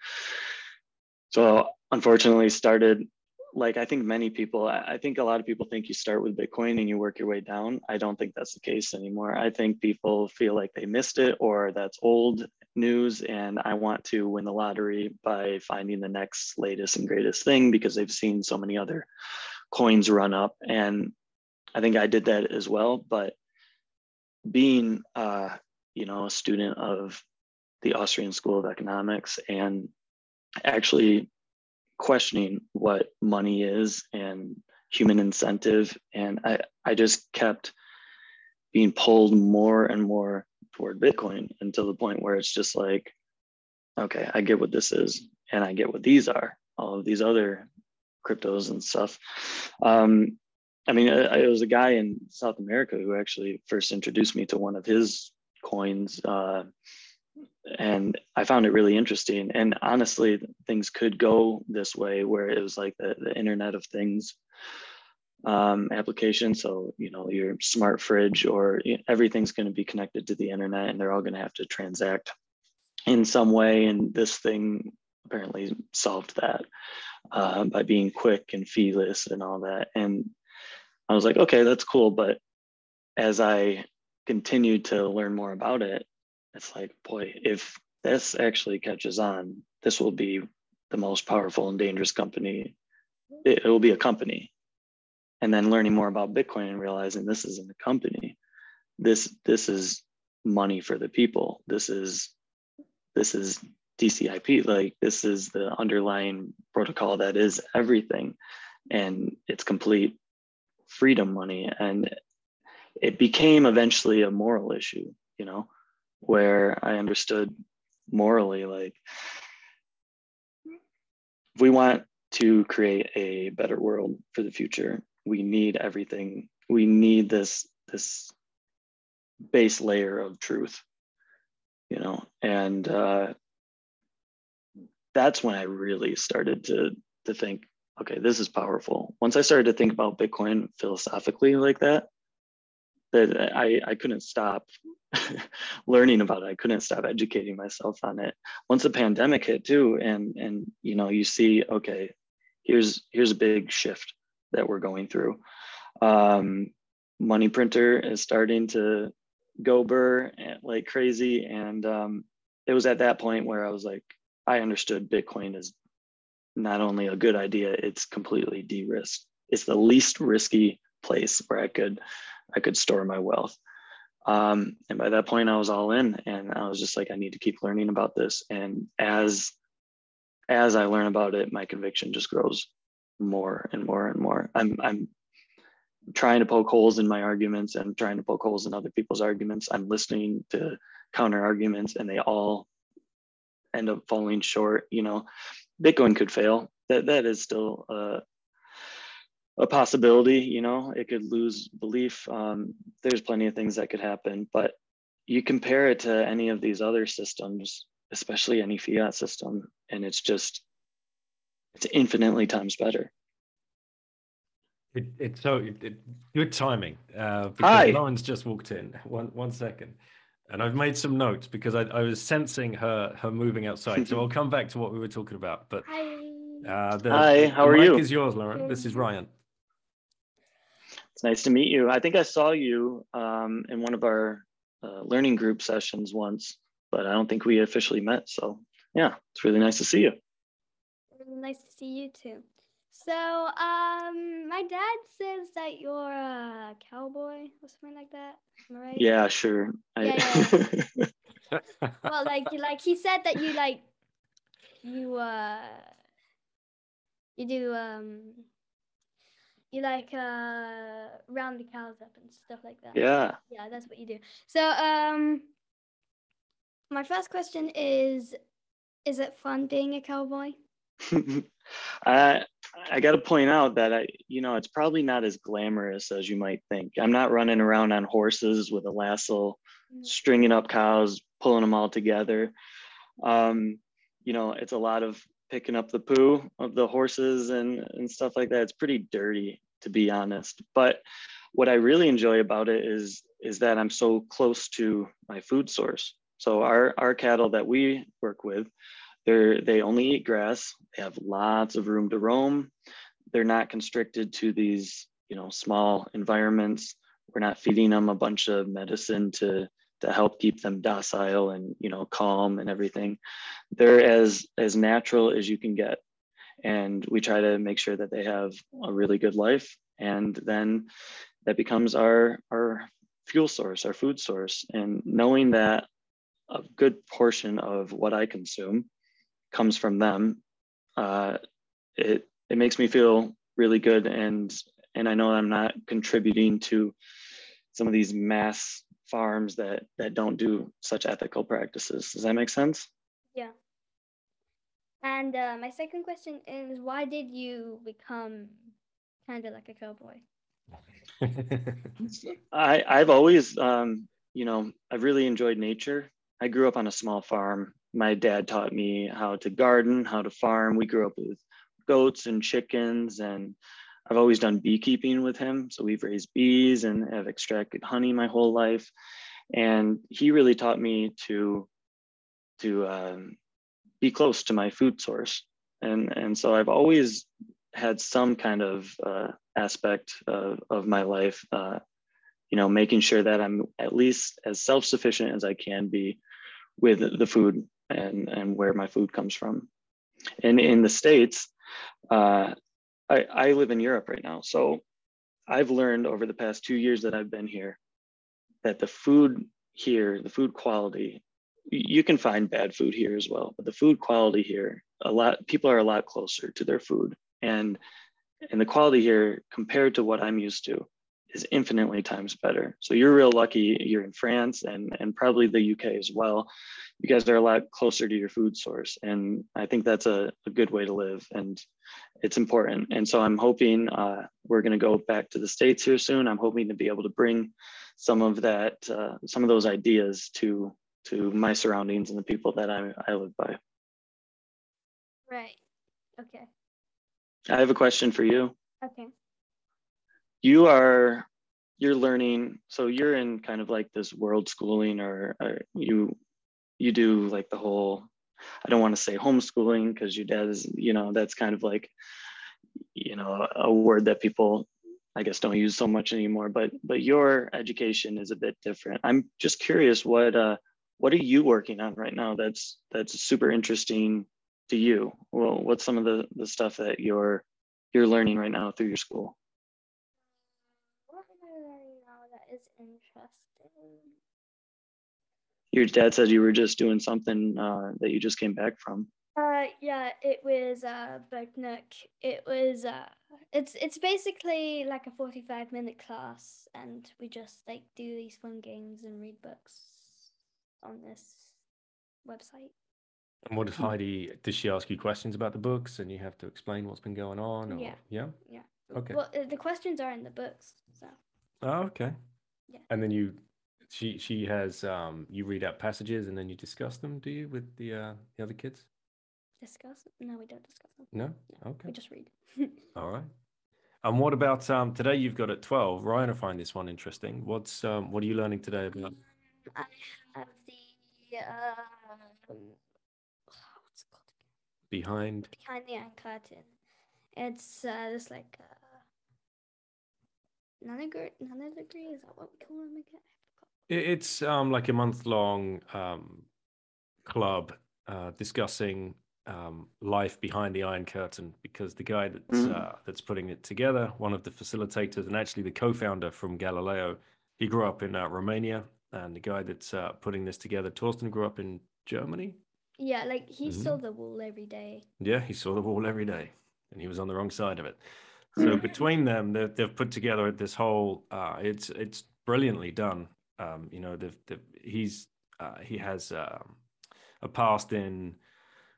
so unfortunately started like I think many people I think a lot of people think you start with Bitcoin and you work your way down I don't think that's the case anymore I think people feel like they missed it or that's old news and I want to win the lottery by finding the next latest and greatest thing because they've seen so many other coins run up. And I think I did that as well. But being, uh, you know, a student of the Austrian School of Economics and actually questioning what money is and human incentive. And I, I just kept being pulled more and more toward Bitcoin until the point where it's just like, okay, I get what this is and I get what these are. All of these other cryptos and stuff. Um, I mean, it was a guy in South America who actually first introduced me to one of his coins. Uh, and I found it really interesting. And honestly, things could go this way where it was like the, the Internet of Things um, application. So, you know, your smart fridge or everything's going to be connected to the internet and they're all going to have to transact in some way. And this thing apparently solved that uh, by being quick and feeless and all that. And I was like, okay, that's cool. But as I continued to learn more about it, it's like, boy, if this actually catches on, this will be the most powerful and dangerous company. It, it will be a company. And then learning more about Bitcoin and realizing this isn't a company. This this is money for the people. This is this is TCP/IP. Like this is the underlying protocol that is everything, and it's complete freedom money. And it became eventually a moral issue, you know, where I understood morally like if we want to create a better world for the future, we need everything. We need this this base layer of truth, you know, and uh, that's when I really started to to think, okay, this is powerful. Once I started to think about Bitcoin philosophically like that, that I, I couldn't stop learning about it. I couldn't stop educating myself on it. Once the pandemic hit too, and and you know, you see, okay, here's here's a big shift that we're going through. Um, money printer is starting to go burr like crazy, and um, it was at that point where I was like, I understood Bitcoin is not only a good idea, it's completely de-risked. It's the least risky place where I could I could store my wealth. Um, and by that point, I was all in, and I was just like, I need to keep learning about this. And as as I learn about it, my conviction just grows more and more and more. I'm I'm trying to poke holes in my arguments and trying to poke holes in other people's arguments. I'm listening to counter arguments, and they all end up falling short. You know, Bitcoin could fail. That that is still a, a possibility. You know, it could lose belief. Um, there's plenty of things that could happen, but you compare it to any of these other systems, especially any fiat system, and it's just it's infinitely times better. It, it's so it, it, good timing uh, because Hi. Lauren's just walked in. One one second, and I've made some notes because I, I was sensing her her moving outside. so I'll come back to what we were talking about. But Hi, uh, the, Hi how the are you? Is yours, Lauren? This is Ryan. It's nice to meet you. I think I saw you um, in one of our uh, learning group sessions once, but I don't think we officially met. So yeah, it's really nice to see you. Nice to see you too. So, um, my dad says that you're a cowboy or something like that. Am I right? Yeah, sure. Yeah, yeah. well, like, like he said that you like, you uh, you do um you like uh round the cows up and stuff like that. Yeah. Yeah, that's what you do. So um my first question is is it fun being a cowboy? I I got to point out that I you know it's probably not as glamorous as you might think. I'm not running around on horses with a lasso, mm-hmm. stringing up cows, pulling them all together. Um, you know, it's a lot of picking up the poo of the horses and, and stuff like that. It's pretty dirty, to be honest. But what I really enjoy about it is is that I'm so close to my food source. So our our cattle that we work with, they're they only eat grass. They have lots of room to roam. They're not constricted to these you know small environments. We're not feeding them a bunch of medicine to to help keep them docile and you know calm and everything. They're as as natural as you can get. And we try to make sure that they have a really good life. And then that becomes our our fuel source our food source. And knowing that a good portion of what i consume comes from them uh, it it makes me feel really good. And and i know i'm not contributing to some of these mass farms that that don't do such ethical practices. Does that make sense? Yeah. And uh, my second question is, why did you become kind of like a cowboy? I I've always um, you know I've really enjoyed nature. I grew up on a small farm. My dad taught me how to garden, how to farm. We grew up with goats and chickens and I've always done beekeeping with him. So we've raised bees and have extracted honey my whole life. And he really taught me to, to um, be close to my food source. And, and so I've always had some kind of uh, aspect of, of my life, uh, you know, making sure that I'm at least as self-sufficient as I can be with the food and, and where my food comes from. And in the States, uh, I, I live in Europe right now. So I've learned over the past two years that I've been here that the food here, the food quality, you can find bad food here as well, but the food quality here, a lot people are a lot closer to their food. And and the quality here compared to what I'm used to is infinitely times better. So you're real lucky you're in France and, and probably the UK as well. You guys are a lot closer to your food source. And I think that's a, a good way to live and it's important. And so I'm hoping uh, we're going to go back to the States here soon. I'm hoping to be able to bring some of that, uh, some of those ideas to, to my surroundings and the people that I, I live by. Right. Okay. I have a question for you. Okay you are you're learning. So you're in kind of like this world schooling, or, or you you do like the whole. I don't want to say homeschooling because your dad is, you know, that's kind of like, you know, a word that people I guess don't use so much anymore. But but your education is a bit different. I'm just curious what uh what are you working on right now that's that's super interesting to you? Well, what's some of the the stuff that you're you're learning right now through your school? What am I learning now interesting? Your dad said you were just doing something uh, that you just came back from. Uh, yeah, it was uh, Berknook. It was uh, it's it's basically like a forty-five minute class, and we just like do these fun games and read books on this website. And what does Heidi? Does she ask you questions about the books, and you have to explain what's been going on? Or, Yeah. Yeah. Yeah. Okay. Well, uh, the questions are in the books, so Oh, okay. Yeah. And then you, she she has um you read out passages and then you discuss them. Do you with the uh the other kids? discuss. No, we don't discuss them. No. We Okay. We just read. All right. And what about um today? You've got at twelve. Ryan, I find this one interesting. What's um what are you learning today about? I have the uh, what's it called again? Behind. behind the iron curtain. It's uh, this like uh, Nanodegree is that what we call them again? It- It's um like a month long um club uh discussing um life behind the iron curtain because the guy that's Mm. uh that's putting it together, one of the facilitators and actually the co-founder from Galileo, he grew up in uh, Romania and the guy that's uh putting this together, Torsten grew up in Germany. Yeah, like he Mhm. saw the wall every day. Yeah, he saw the wall every day, and he was on the wrong side of it. So between them, they've, they've put together this whole. Uh, it's it's brilliantly done. Um, you know, they've, they've, he's uh, he has um, a past in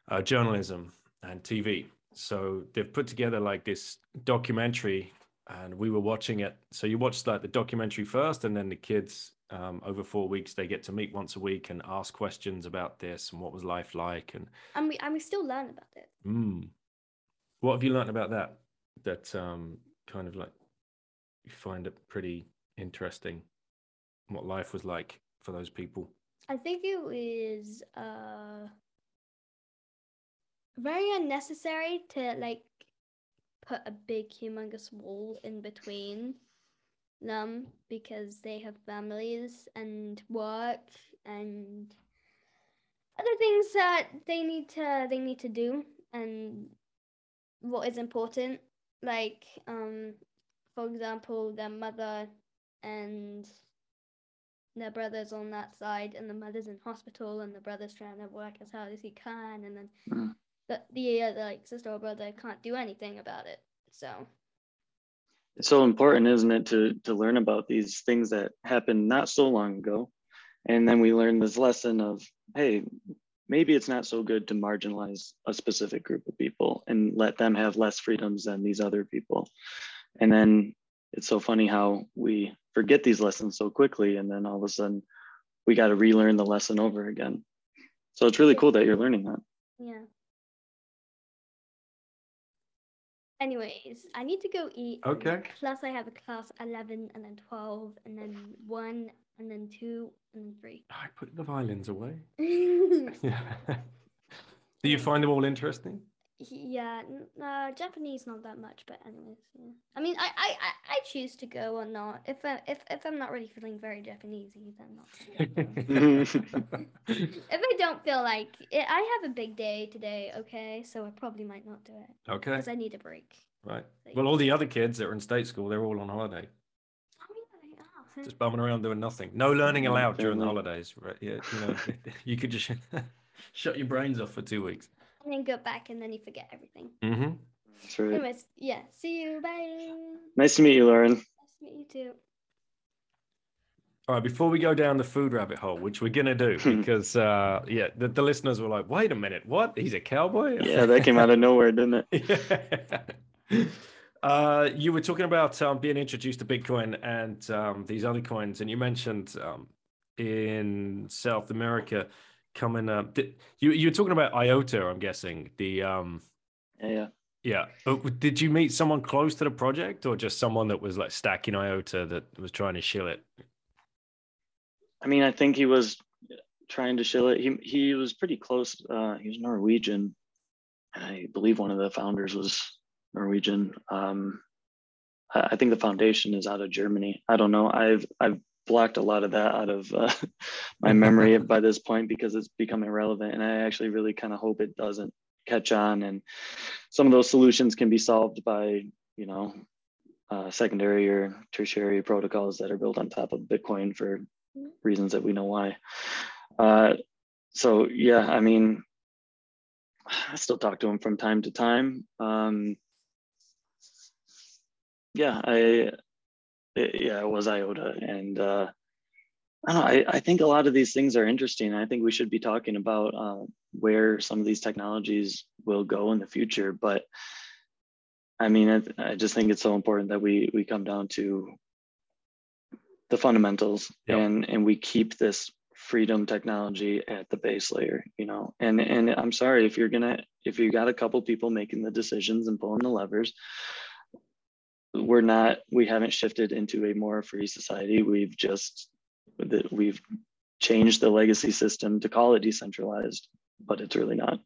uh, journalism and TV. So they've put together like this documentary, and we were watching it. So you watch like the documentary first, and then the kids um, over four weeks they get to meet once a week and ask questions about this and what was life like and And we and we still learn about it. Mm. What have you learned about that? That um, kind of like you find it pretty interesting. What life was like for those people. I think it was uh very unnecessary to like put a big humongous wall in between them because they have families and work and other things that they need to they need to do and what is important like um for example their mother and their brother's on that side and the mother's in hospital and the brother's trying to work as hard as he can and then Mm. the, the other like sister or brother can't do anything about it so It's so important, isn't it, to to learn about these things that happened not so long ago, and then we learn this lesson of, hey, maybe it's not so good to marginalize a specific group of people and let them have less freedoms than these other people, and then it's so funny how we forget these lessons so quickly, and then all of a sudden we got to relearn the lesson over again. So it's really cool that you're learning that. yeah anyways i need to go eat Okay. plus i have a class 11 and then 12 and then 1 and then 2 and then 3 I put the violins away. yeah Yeah. Do you find them all interesting? n- uh, japanese not that much but anyways yeah i mean i i i, I choose to go or not if I, if if i'm not really feeling very japanesey then not if i don't feel like it, i have a big day today okay so i probably might not do it okay. because i need a break Right. Well, all the other kids that are in state school, they're all on holiday, oh yeah they are just bumming around doing nothing. No learning allowed during the holidays. Right? Yeah. You know, you could just shut your brains off for two weeks. and then go back and then you forget everything Mm-hmm. That's right. anyways yeah see you bye Nice to meet you, Lauren. nice to meet you too All right, before we go down the food rabbit hole, which we're gonna do, because uh, yeah, the, the listeners were like, "Wait a minute, what? He's a cowboy?" Yeah, that came out of nowhere, didn't it? Yeah. Uh, you were talking about um, being introduced to Bitcoin and um, these other coins, and you mentioned um, in South America coming up. Did, you you were talking about IOTA, I'm guessing the um, Yeah, yeah. Yeah. Did you meet someone close to the project or just someone that was like stacking IOTA that was trying to shill it? I mean, I think he was trying to shill it. He, he was pretty close. Uh, he was Norwegian. I believe one of the founders was Norwegian. Um, I think the foundation is out of Germany. I don't know. I've I've blocked a lot of that out of uh, my memory by this point because it's become irrelevant, and I actually really kind of hope it doesn't catch on. And some of those solutions can be solved by you know uh, secondary or tertiary protocols that are built on top of Bitcoin for reasons that we know why. Uh, so yeah, I mean, I still talk to him from time to time. Um, yeah, I yeah, it was IOTA, and uh, I don't know. I, I think a lot of these things are interesting. I think we should be talking about uh, where some of these technologies will go in the future. But I mean, I, I just think it's so important that we we come down to the fundamentals yep. and and we keep this freedom technology at the base layer you know and and i'm sorry if you're gonna if you got a couple people making the decisions and pulling the levers we're not we haven't shifted into a more free society. We've just that we've changed the legacy system to call it decentralized but it's really not.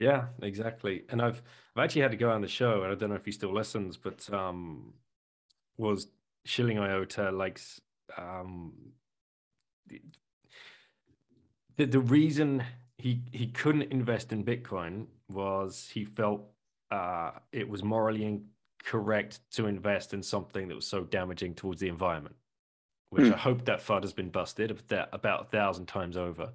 Yeah exactly. And i've i've actually had to go on the show and i don't know if he still listens but um was shilling iota likes um the, the reason he he couldn't invest in bitcoin was he felt uh it was morally correct to invest in something that was so damaging towards the environment, which mm. I hope that FUD has been busted about a thousand times over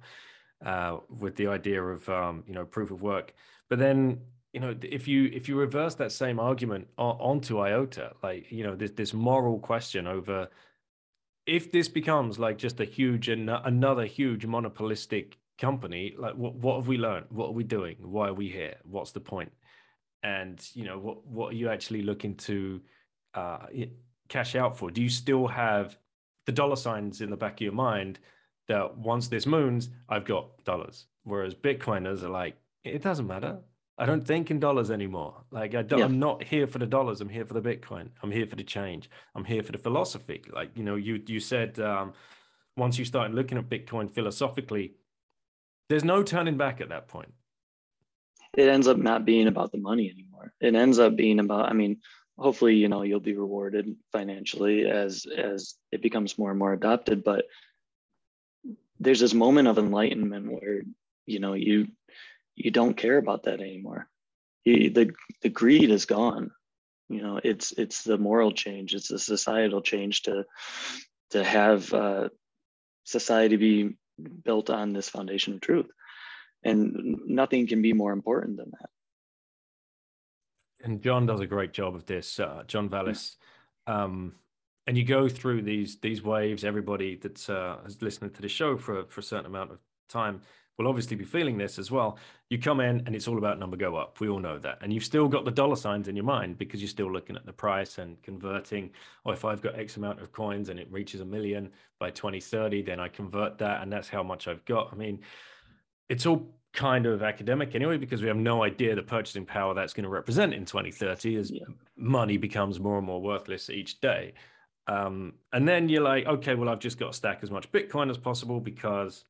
uh, with the idea of um, you know proof of work. But then you know if you if you reverse that same argument onto IOTA, like you know this this moral question over if this becomes like just a huge and another huge monopolistic company, like what what have we learned? What are we doing? Why are we here? What's the point? And you know what what are you actually looking to uh, cash out for? Do you still have the dollar signs in the back of your mind that once this moons, I've got dollars? Whereas Bitcoiners are like, it doesn't matter. I don't think in dollars anymore. Like I don't, yeah. I'm not here for the dollars. I'm here for the Bitcoin. I'm here for the change. I'm here for the philosophy. Like you know, you you said um, once you start looking at Bitcoin philosophically, there's no turning back at that point it ends up not being about the money anymore. It ends up being about, I mean, hopefully, you know, you'll be rewarded financially as as it becomes more and more adopted. But there's this moment of enlightenment where, you know, you you don't care about that anymore. You, the the greed is gone. You know, it's it's the moral change, it's the societal change to to have uh, society be built on this foundation of truth and nothing can be more important than that. And john does a great job of this uh, john vallis. Um, and you go through these these waves everybody that uh, has listened to the show for, for a certain amount of time will obviously be feeling this as well. You come in and it's all about number go up. We all know that. And you've still got the dollar signs in your mind because you're still looking at the price and converting or oh, if i've got x amount of coins and it reaches a million by 2030 then i convert that and that's how much i've got. I mean it's all kind of academic anyway because we have no idea the purchasing power that's going to represent in 2030 as yeah. money becomes more and more worthless each day. Um, and then you're like okay well i've just got to stack as much bitcoin as possible because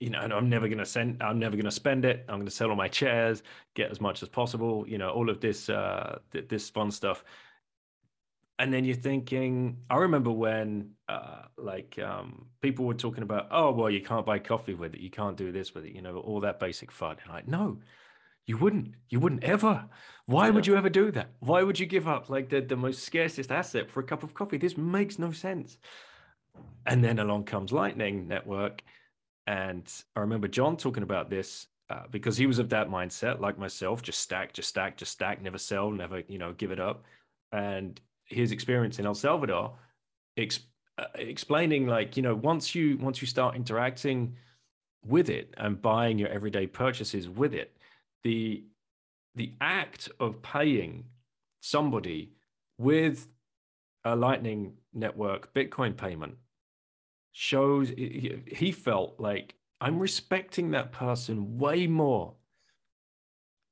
you know i'm never going to send i'm never going to spend it. I'm going to sell all my chairs get as much as possible you know all of this uh this fun stuff and then you're thinking i remember when uh, like um, people were talking about oh well you can't buy coffee with it. You can't do this with it you know all that basic fun and like no you wouldn't. You wouldn't ever. Why yeah. would you ever do that? Why would you give up like the, the most scarcest asset for a cup of coffee? This makes no sense. And then along comes lightning network. And i remember john talking about this uh, because he was of that mindset like myself just stack just stack just stack never sell never you know give it up. And his experience in El Salvador, ex, uh, explaining like you know once you once you start interacting with it and buying your everyday purchases with it, the the act of paying somebody with a Lightning Network Bitcoin payment shows he felt like I'm respecting that person way more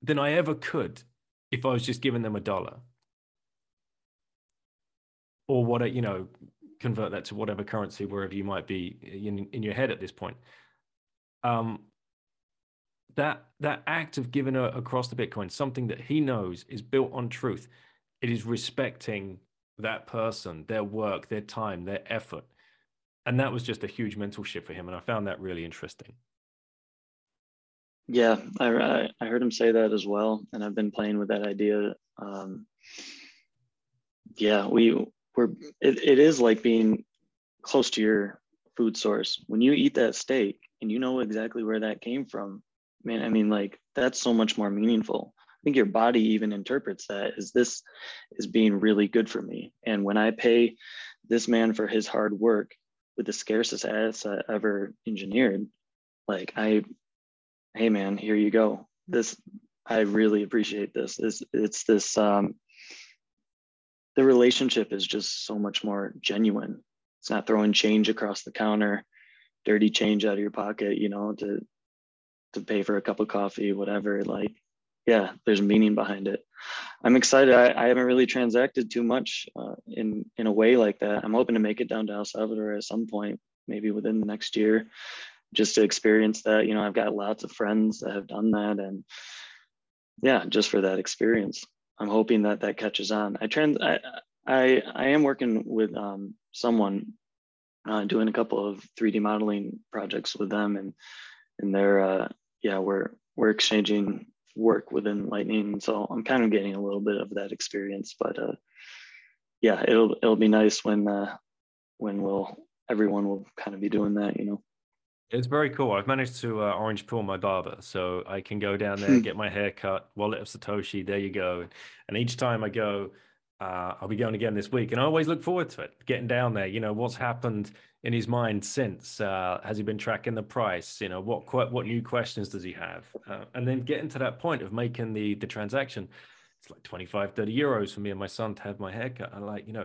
than I ever could if I was just giving them a dollar or what, you know, convert that to whatever currency, wherever you might be in, in your head at this point. Um, that that act of giving a, across the Bitcoin, something that he knows is built on truth. It is respecting that person, their work, their time, their effort. And that was just a huge mental shift for him. And I found that really interesting. Yeah, I, I heard him say that as well. And I've been playing with that idea. Um, yeah, we we're, it, it is like being close to your food source. When you eat that steak and you know exactly where that came from, man, I mean, like that's so much more meaningful. I think your body even interprets that as this is being really good for me. And when I pay this man for his hard work with the scarcest asset ever engineered, like I, hey man, here you go. This I really appreciate this. This it's this um the relationship is just so much more genuine. It's not throwing change across the counter, dirty change out of your pocket, you know, to to pay for a cup of coffee, whatever. Like, yeah, there's meaning behind it. I'm excited. I, I haven't really transacted too much uh, in in a way like that. I'm hoping to make it down to El Salvador at some point, maybe within the next year, just to experience that. You know, I've got lots of friends that have done that, and yeah, just for that experience. I'm hoping that that catches on. I trans I I, I am working with um, someone uh, doing a couple of 3D modeling projects with them, and and they're uh, yeah we're we're exchanging work within Lightning, so I'm kind of getting a little bit of that experience. But uh, yeah, it'll it'll be nice when uh, when we'll everyone will kind of be doing that, you know. It's very cool. I've managed to uh, orange pill my barber, so I can go down there, get my hair cut. Wallet of Satoshi, there you go. And each time I go, uh, I'll be going again this week, and I always look forward to it. Getting down there, you know, what's happened in his mind since? Uh, has he been tracking the price? You know, what what new questions does he have? Uh, and then getting to that point of making the the transaction. It's like 25, 30 euros for me and my son to have my haircut. I like, you know,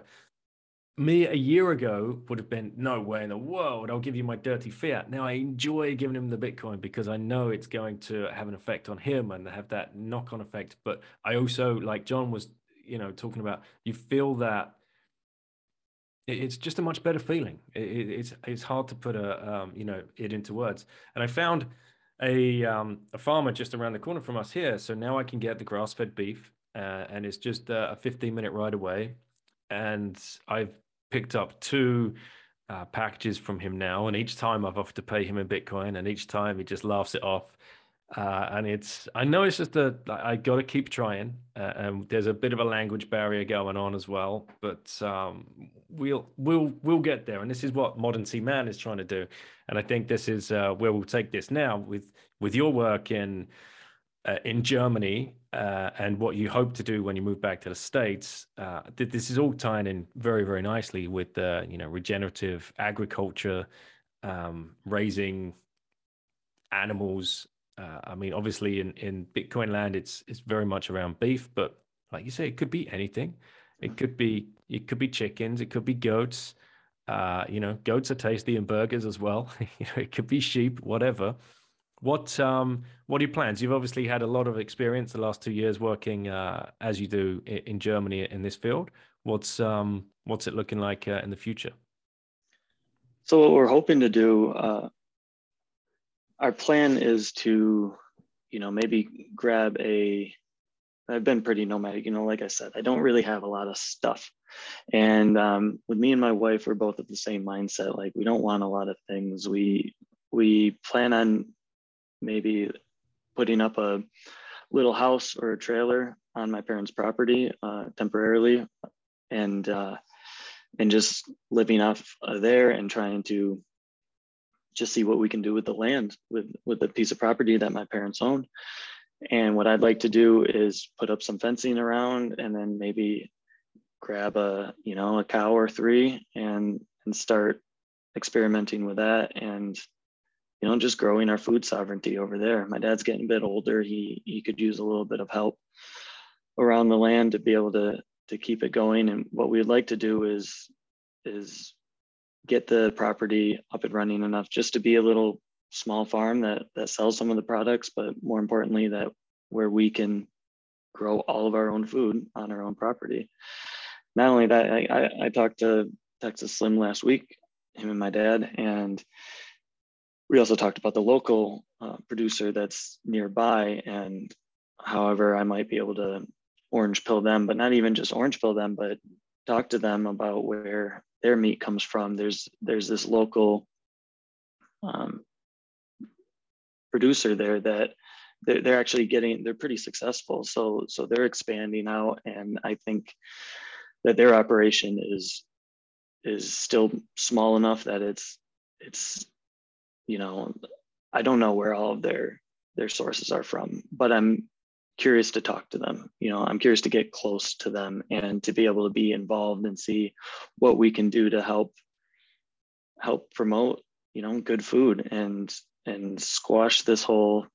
me a year ago would have been no way in the world i'll give you my dirty fiat. Now i enjoy giving him the bitcoin because i know it's going to have an effect on him and have that knock-on effect but i also like john was you know talking about you feel that it's just a much better feeling. It's it's hard to put a um, you know it into words. And i found a um, a farmer just around the corner from us here so now i can get the grass-fed beef uh, and it's just a 15 minute ride away. And I've picked up two uh, packages from him now, and each time I've offered to pay him in Bitcoin, and each time he just laughs it off. Uh, and it's I know it's just a I got to keep trying, uh, and there's a bit of a language barrier going on as well, but um, we'll we'll we'll get there, and this is what Modern Sea Man is trying to do, and I think this is uh, where we'll take this now with with your work in uh, in Germany uh, and what you hope to do when you move back to the states, uh, th- this is all tying in very, very nicely with the you know regenerative agriculture, um, raising animals. Uh, I mean, obviously, in in Bitcoin land, it's it's very much around beef, but like you say, it could be anything. It could be it could be chickens, it could be goats. Uh, you know, goats are tasty in burgers as well. you know, it could be sheep, whatever. What um what are your plans? You've obviously had a lot of experience the last two years working uh, as you do in Germany in this field. What's um what's it looking like uh, in the future? So what we're hoping to do, uh, our plan is to, you know, maybe grab a. I've been pretty nomadic, you know. Like I said, I don't really have a lot of stuff, and um, with me and my wife, we're both of the same mindset. Like we don't want a lot of things. We we plan on maybe putting up a little house or a trailer on my parents' property uh, temporarily, and uh, and just living off uh, there and trying to just see what we can do with the land with with the piece of property that my parents own. And what I'd like to do is put up some fencing around, and then maybe grab a you know a cow or three and and start experimenting with that and you know, just growing our food sovereignty over there. My dad's getting a bit older. He he could use a little bit of help around the land to be able to to keep it going. And what we'd like to do is is get the property up and running enough just to be a little small farm that that sells some of the products, but more importantly that where we can grow all of our own food on our own property. Not only that, I, I, I talked to Texas Slim last week, him and my dad, and we also talked about the local uh, producer that's nearby and however I might be able to orange pill them, but not even just orange pill them, but talk to them about where their meat comes from. There's there's this local um, producer there that they're, they're actually getting they're pretty successful. So so they're expanding out, and I think that their operation is is still small enough that it's it's you know I don't know where all of their their sources are from, but I'm curious to talk to them. You know, I'm curious to get close to them and to be able to be involved and see what we can do to help help promote, you know, good food and and squash this whole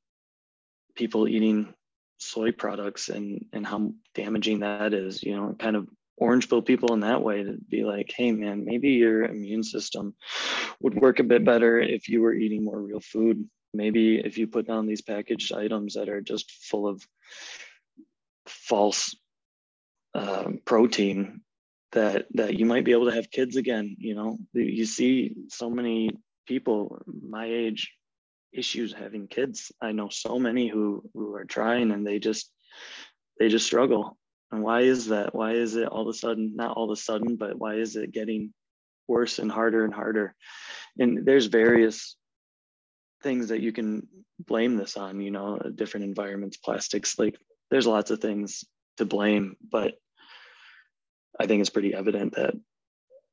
people eating soy products and and how damaging that is, you know, kind of orange pill people in that way to be like, hey man, maybe your immune system would work a bit better if you were eating more real food. Maybe if you put down these packaged items that are just full of false uh, protein that that you might be able to have kids again you know? You see so many people my age issues having kids. I know so many who who are trying and they just they just struggle and why is that why is it all of a sudden not all of a sudden but why is it getting worse and harder and harder and there's various things that you can blame this on, you know, different environments, plastics, like there's lots of things to blame, but I think it's pretty evident that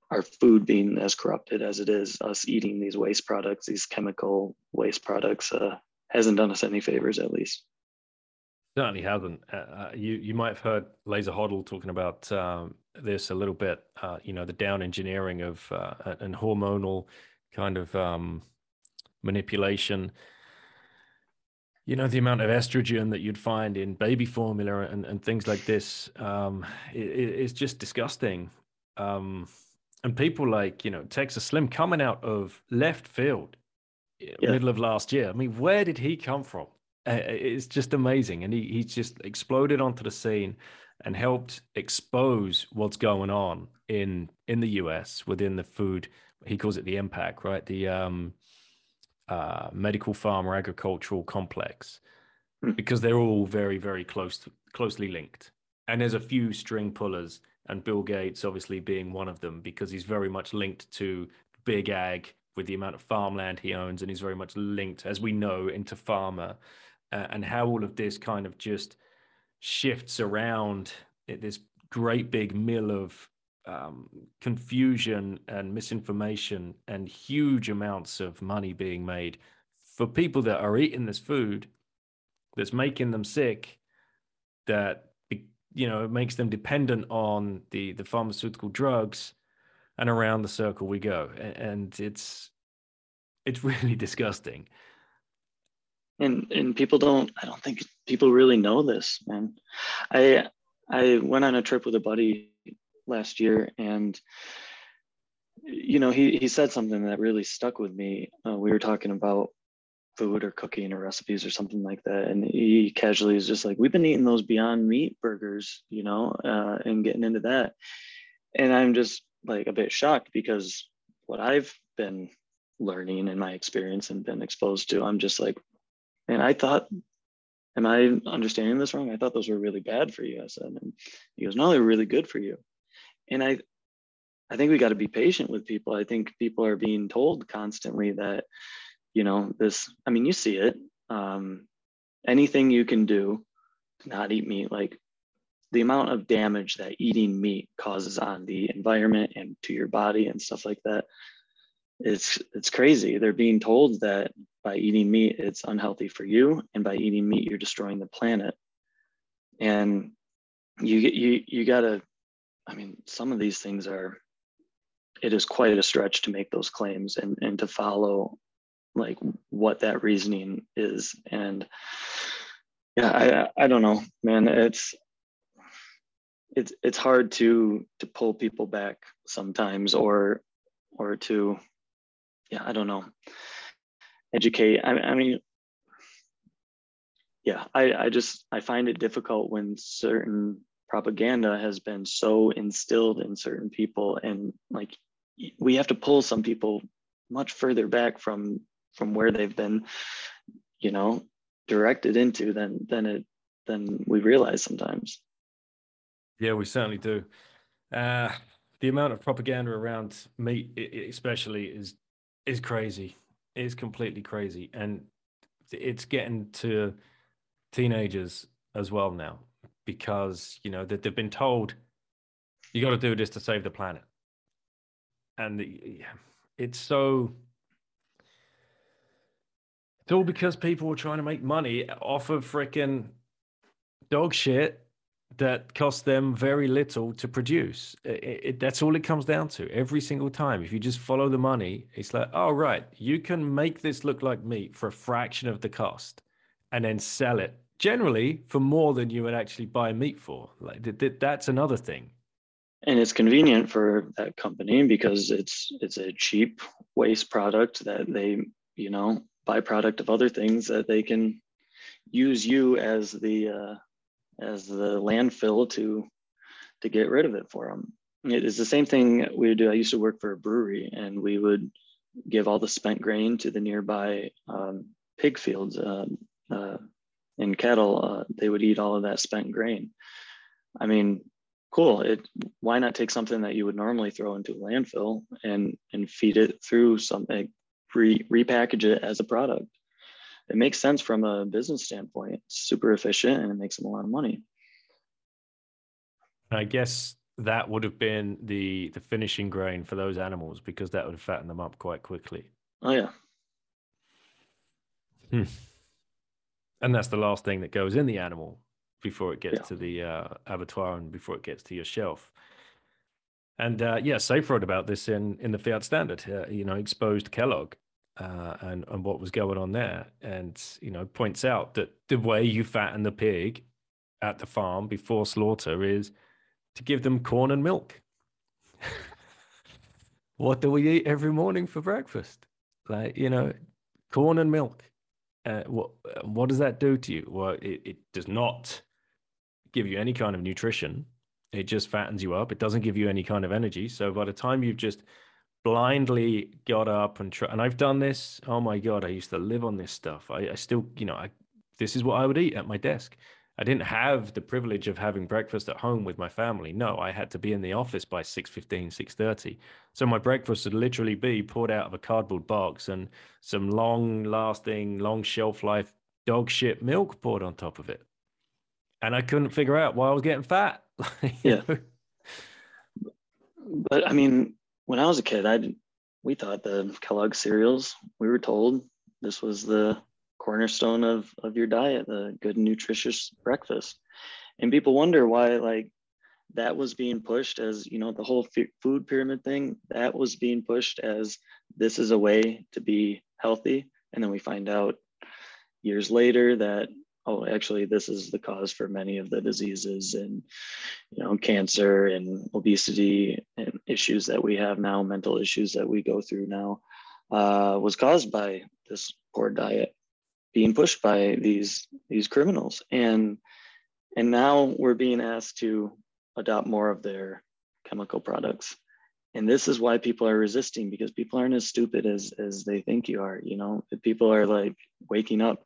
our food being as corrupted as it is, us eating these waste products, these chemical waste products, uh, hasn't done us any favors, at least. Certainly hasn't. Uh, uh you you might have heard Laser Hoddle talking about um, this a little bit. Uh, you know, the down engineering of uh, and hormonal kind of um, manipulation you know the amount of estrogen that you'd find in baby formula and, and things like this um, is just disgusting um, and people like you know texas slim coming out of left field yeah. middle of last year i mean where did he come from uh, it's just amazing. And he, he just exploded onto the scene and helped expose what's going on in in the us within the food he calls it the impact right? The um uh, medical farm or agricultural complex. Hmm. because they're all very very close to, closely linked. And there's a few string pullers and bill gates obviously being one of them because he's very much linked to big ag with the amount of farmland he owns and he's very much linked as we know into pharma uh, and how all of this kind of just shifts around this great big mill of um, confusion and misinformation and huge amounts of money being made for people that are eating this food that's making them sick that you know it makes them dependent on the the pharmaceutical drugs and around the circle we go. And it's it's really disgusting and and people don't i don't think people really know this man. I i went on a trip with a buddy last year, and you know, he he said something that really stuck with me. Uh, we were talking about food or cooking or recipes or something like that, and he casually is just like, "We've been eating those Beyond Meat burgers, you know, uh, and getting into that," and I'm just like a bit shocked because what I've been learning in my experience and been exposed to, I'm just like, and I thought am I understanding this wrong? I thought those were really bad for you. I said, and he goes, no, they're really good for you and I I think we got to be patient with people. I think people are being told constantly that, you know, this, I mean, you see it. Um, anything you can do to not eat meat, like the amount of damage that eating meat causes on the environment and to your body and stuff like that, it's it's crazy. They're being told that by eating meat, it's unhealthy for you, and by eating meat, you're destroying the planet. And you you you gotta I mean, some of these things are, it is quite a stretch to make those claims and, and to follow like what that reasoning is. And yeah, I, I don't know, man, it's, it's, it's hard to, to pull people back sometimes or, or to, yeah, I don't know, educate. I, I mean, yeah, I, I just I find it difficult when certain propaganda has been so instilled in certain people and like we have to pull some people much further back from from where they've been you know directed into than than it than we realize sometimes yeah we certainly do uh the amount of propaganda around meat especially is is crazy. Is completely crazy. And it's getting to teenagers as well now because you know that they've been told you got to do this to save the planet. And it's so it's all because people were trying to make money off of freaking dog shit that cost them very little to produce. It, it, that's all it comes down to every single time. If you just follow the money, it's like, oh, right, you can make this look like meat for a fraction of the cost and then sell it generally for more than you would actually buy meat for. Like that's another thing. And it's convenient for that company because it's it's a cheap waste product that they, you know, byproduct of other things that they can use you as the uh, as the landfill to to get rid of it for them. It is the same thing we would do. I used to work for a brewery, and we would give all the spent grain to the nearby um, pig fields. Uh, uh, and cattle, uh, they would eat all of that spent grain. I mean, cool. It why not take something that you would normally throw into a landfill and and feed it through something, re, repackage it as a product. It makes sense from a business standpoint. It's super efficient and it makes them a lot of money. I guess that would have been the the finishing grain for those animals because that would fatten them up quite quickly. Oh yeah. Hmm and that's the last thing that goes in the animal before it gets yeah. to the uh, abattoir and before it gets to your shelf. And uh, yeah, Saif wrote about this in in the Fiat Standard. Uh, you know, exposed Kellogg uh, and and what was going on there, and you know, points out that the way you fatten the pig at the farm before slaughter is to give them corn and milk. what do we eat every morning for breakfast? Like you know, corn and milk uh, what what does that do to you? Well, it, it does not give you any kind of nutrition. It just fattens you up. It doesn't give you any kind of energy. So by the time you've just blindly got up and try, and I've done this. Oh my god, I used to live on this stuff. I, I still, you know, I this is what I would eat at my desk. I didn't have the privilege of having breakfast at home with my family. No, I had to be in the office by 6.15, 6.30. So my breakfast would literally be poured out of a cardboard box and some long lasting, long shelf life dog shit milk poured on top of it. And I couldn't figure out why I was getting fat. yeah. But I mean, when I was a kid, I we thought the Kellogg cereals, we were told this was the cornerstone of of your diet the good nutritious breakfast. And people wonder why like that was being pushed as you know the whole food pyramid thing that was being pushed as this is a way to be healthy. And then we find out years later that oh actually this is the cause for many of the diseases and you know cancer and obesity and issues that we have now mental issues that we go through now uh, was caused by this poor diet being pushed by these these criminals. And and now we're being asked to adopt more of their chemical products. And this is why people are resisting because people aren't as stupid as as they think you are you know? People are like waking up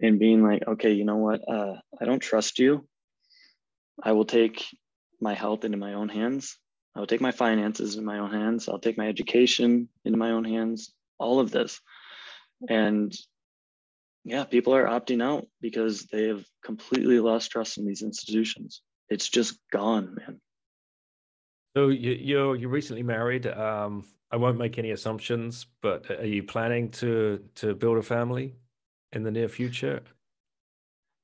and being like okay you know what? Uh, i don't trust you. I will take my health into my own hands. I will take my finances in my own hands. I'll take my education into my own hands. All of this. And yeah, people are opting out because they have completely lost trust in these institutions. It's just gone, man. So you, you're you're recently married. Um, I won't make any assumptions, but are you planning to to build a family in the near future?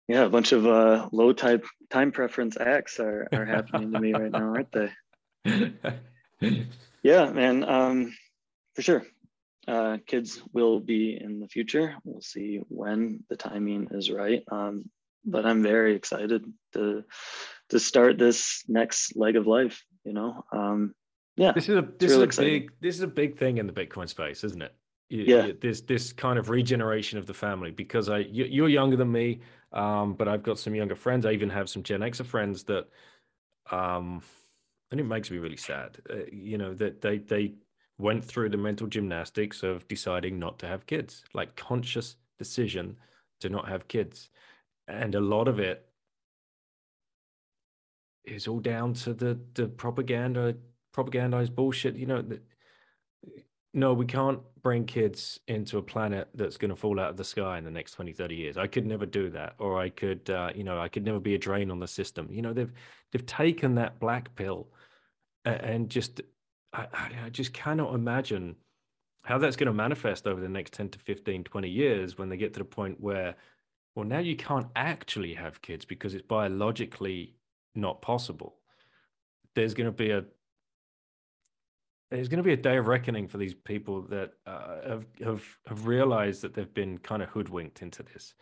Yeah, a bunch of uh, low type time preference acts are are happening to me right now, aren't they? yeah, man. Um, for sure uh, kids will be in the future. We'll see when the timing is right. Um, but I'm very excited to to start this next leg of life. You know, um, yeah. This is a this is a exciting. big this is a big thing in the Bitcoin space, isn't it? Yeah. this this kind of regeneration of the family because i you, are younger than me um, but i've got some younger friends. I even have some gen xer friends that um and it makes me really sad uh, you know that they they went through the mental gymnastics of deciding not to have kids like conscious decision to not have kids. And a lot of it is all down to the the propaganda propagandized bullshit you know no, we can't bring kids into a planet that's going to fall out of the sky in the next 20, 30 years. I could never do that. Or I could, uh, you know, I could never be a drain on the system. You know, they've, they've taken that black pill and just, I, I just cannot imagine how that's going to manifest over the next 10 to 15, 20 years when they get to the point where, well, now you can't actually have kids because it's biologically not possible. There's going to be a there's going to be a day of reckoning for these people that uh, have have have realized that they've been kind of hoodwinked into this,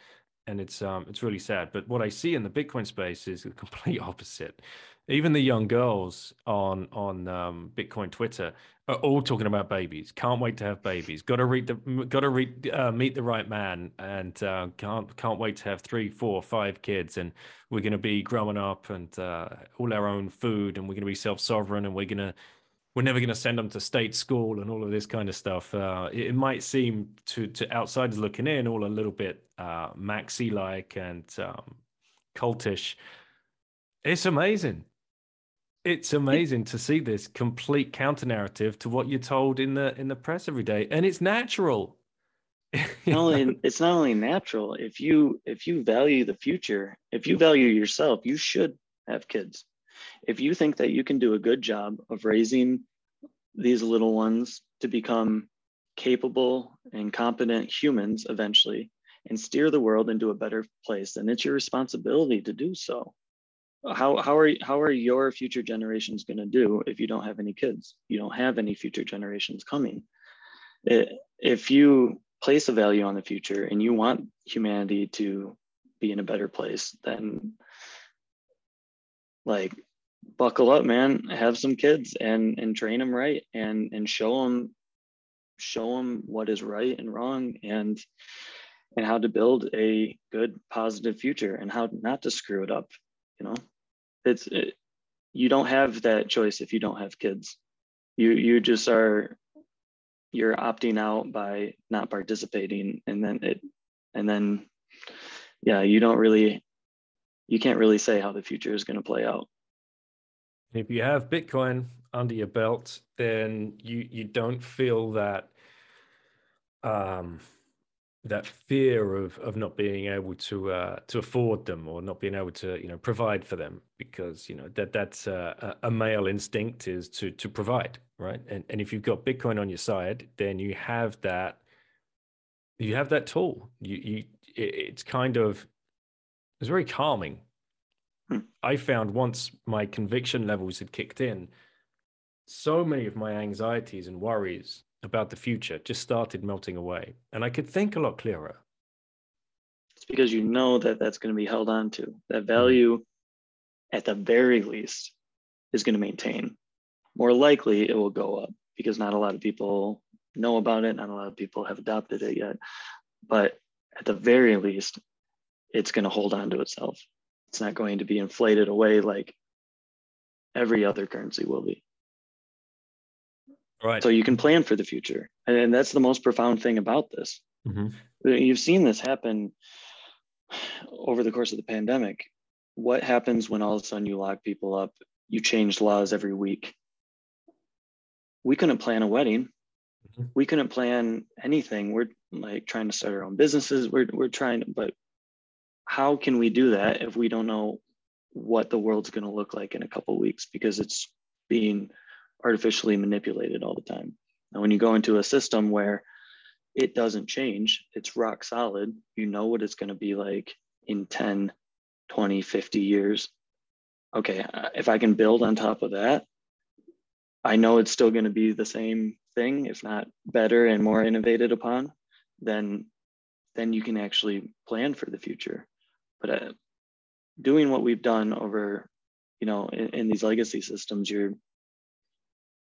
and it's um it's really sad. But what I see in the Bitcoin space is the complete opposite. Even the young girls on on um, Bitcoin Twitter are all talking about babies. Can't wait to have babies. Got to read the got to read uh, meet the right man, and uh, can't can't wait to have three, four, five kids, and we're going to be growing up and uh, all our own food, and we're going to be self sovereign, and we're going to we're never going to send them to state school and all of this kind of stuff. Uh, it, it, might seem to to outsiders looking in all a little bit uh, maxi like and um, cultish. It's amazing. It's amazing to see this complete counter narrative to what you're told in the in the press every day, and it's natural. not only, it's not only natural. If you if you value the future, if you value yourself, you should have kids if you think that you can do a good job of raising these little ones to become capable and competent humans eventually and steer the world into a better place, then it's your responsibility to do so. How, how, are, how are your future generations going to do if you don't have any kids? You don't have any future generations coming. It, if you place a value on the future and you want humanity to be in a better place, then like buckle up man. Have some kids and and train them right and and show them show them what is right and wrong and and how to build a good positive future and how not to screw it up you know? It's it, you don't have that choice if you don't have kids. You you just are you're opting out by not participating and then it and then yeah you don't really you can't really say how the future is going to play out if you have Bitcoin under your belt, then you you don't feel that um, that fear of of not being able to uh, to afford them or not being able to you know provide for them because you know that that's a, a male instinct is to to provide right and and if you've got Bitcoin on your side, then you have that you have that tool. You you it's kind of it's very calming. I found once my conviction levels had kicked in, so many of my anxieties and worries about the future just started melting away. And I could think a lot clearer. It's because you know that that's going to be held on to. That hmm. value, at the very least, is going to maintain. More likely, it will go up because not a lot of people know about it. Not a lot of people have adopted it yet. But at the very least, it's going to hold on to itself. It's not going to be inflated away like every other currency will be. Right. So you can plan for the future. And that's the most profound thing about this. Mm-hmm. You've seen this happen over the course of the pandemic. What happens when all of a sudden you lock people up? You change laws every week. We couldn't plan a wedding. Mm-hmm. We couldn't plan anything. We're like trying to start our own businesses. We're, we're trying, but how can we do that if we don't know what the world's going to look like in a couple weeks? Because it's being artificially manipulated all the time. And when you go into a system where it doesn't change it's rock solid you know what it's going to be like in 10 20 50 years. Okay uh, if i can build on top of that i know it's still going to be the same thing if not better and more innovated upon then then you can actually plan for the future but uh, doing what we've done over you know in, in, these legacy systems you're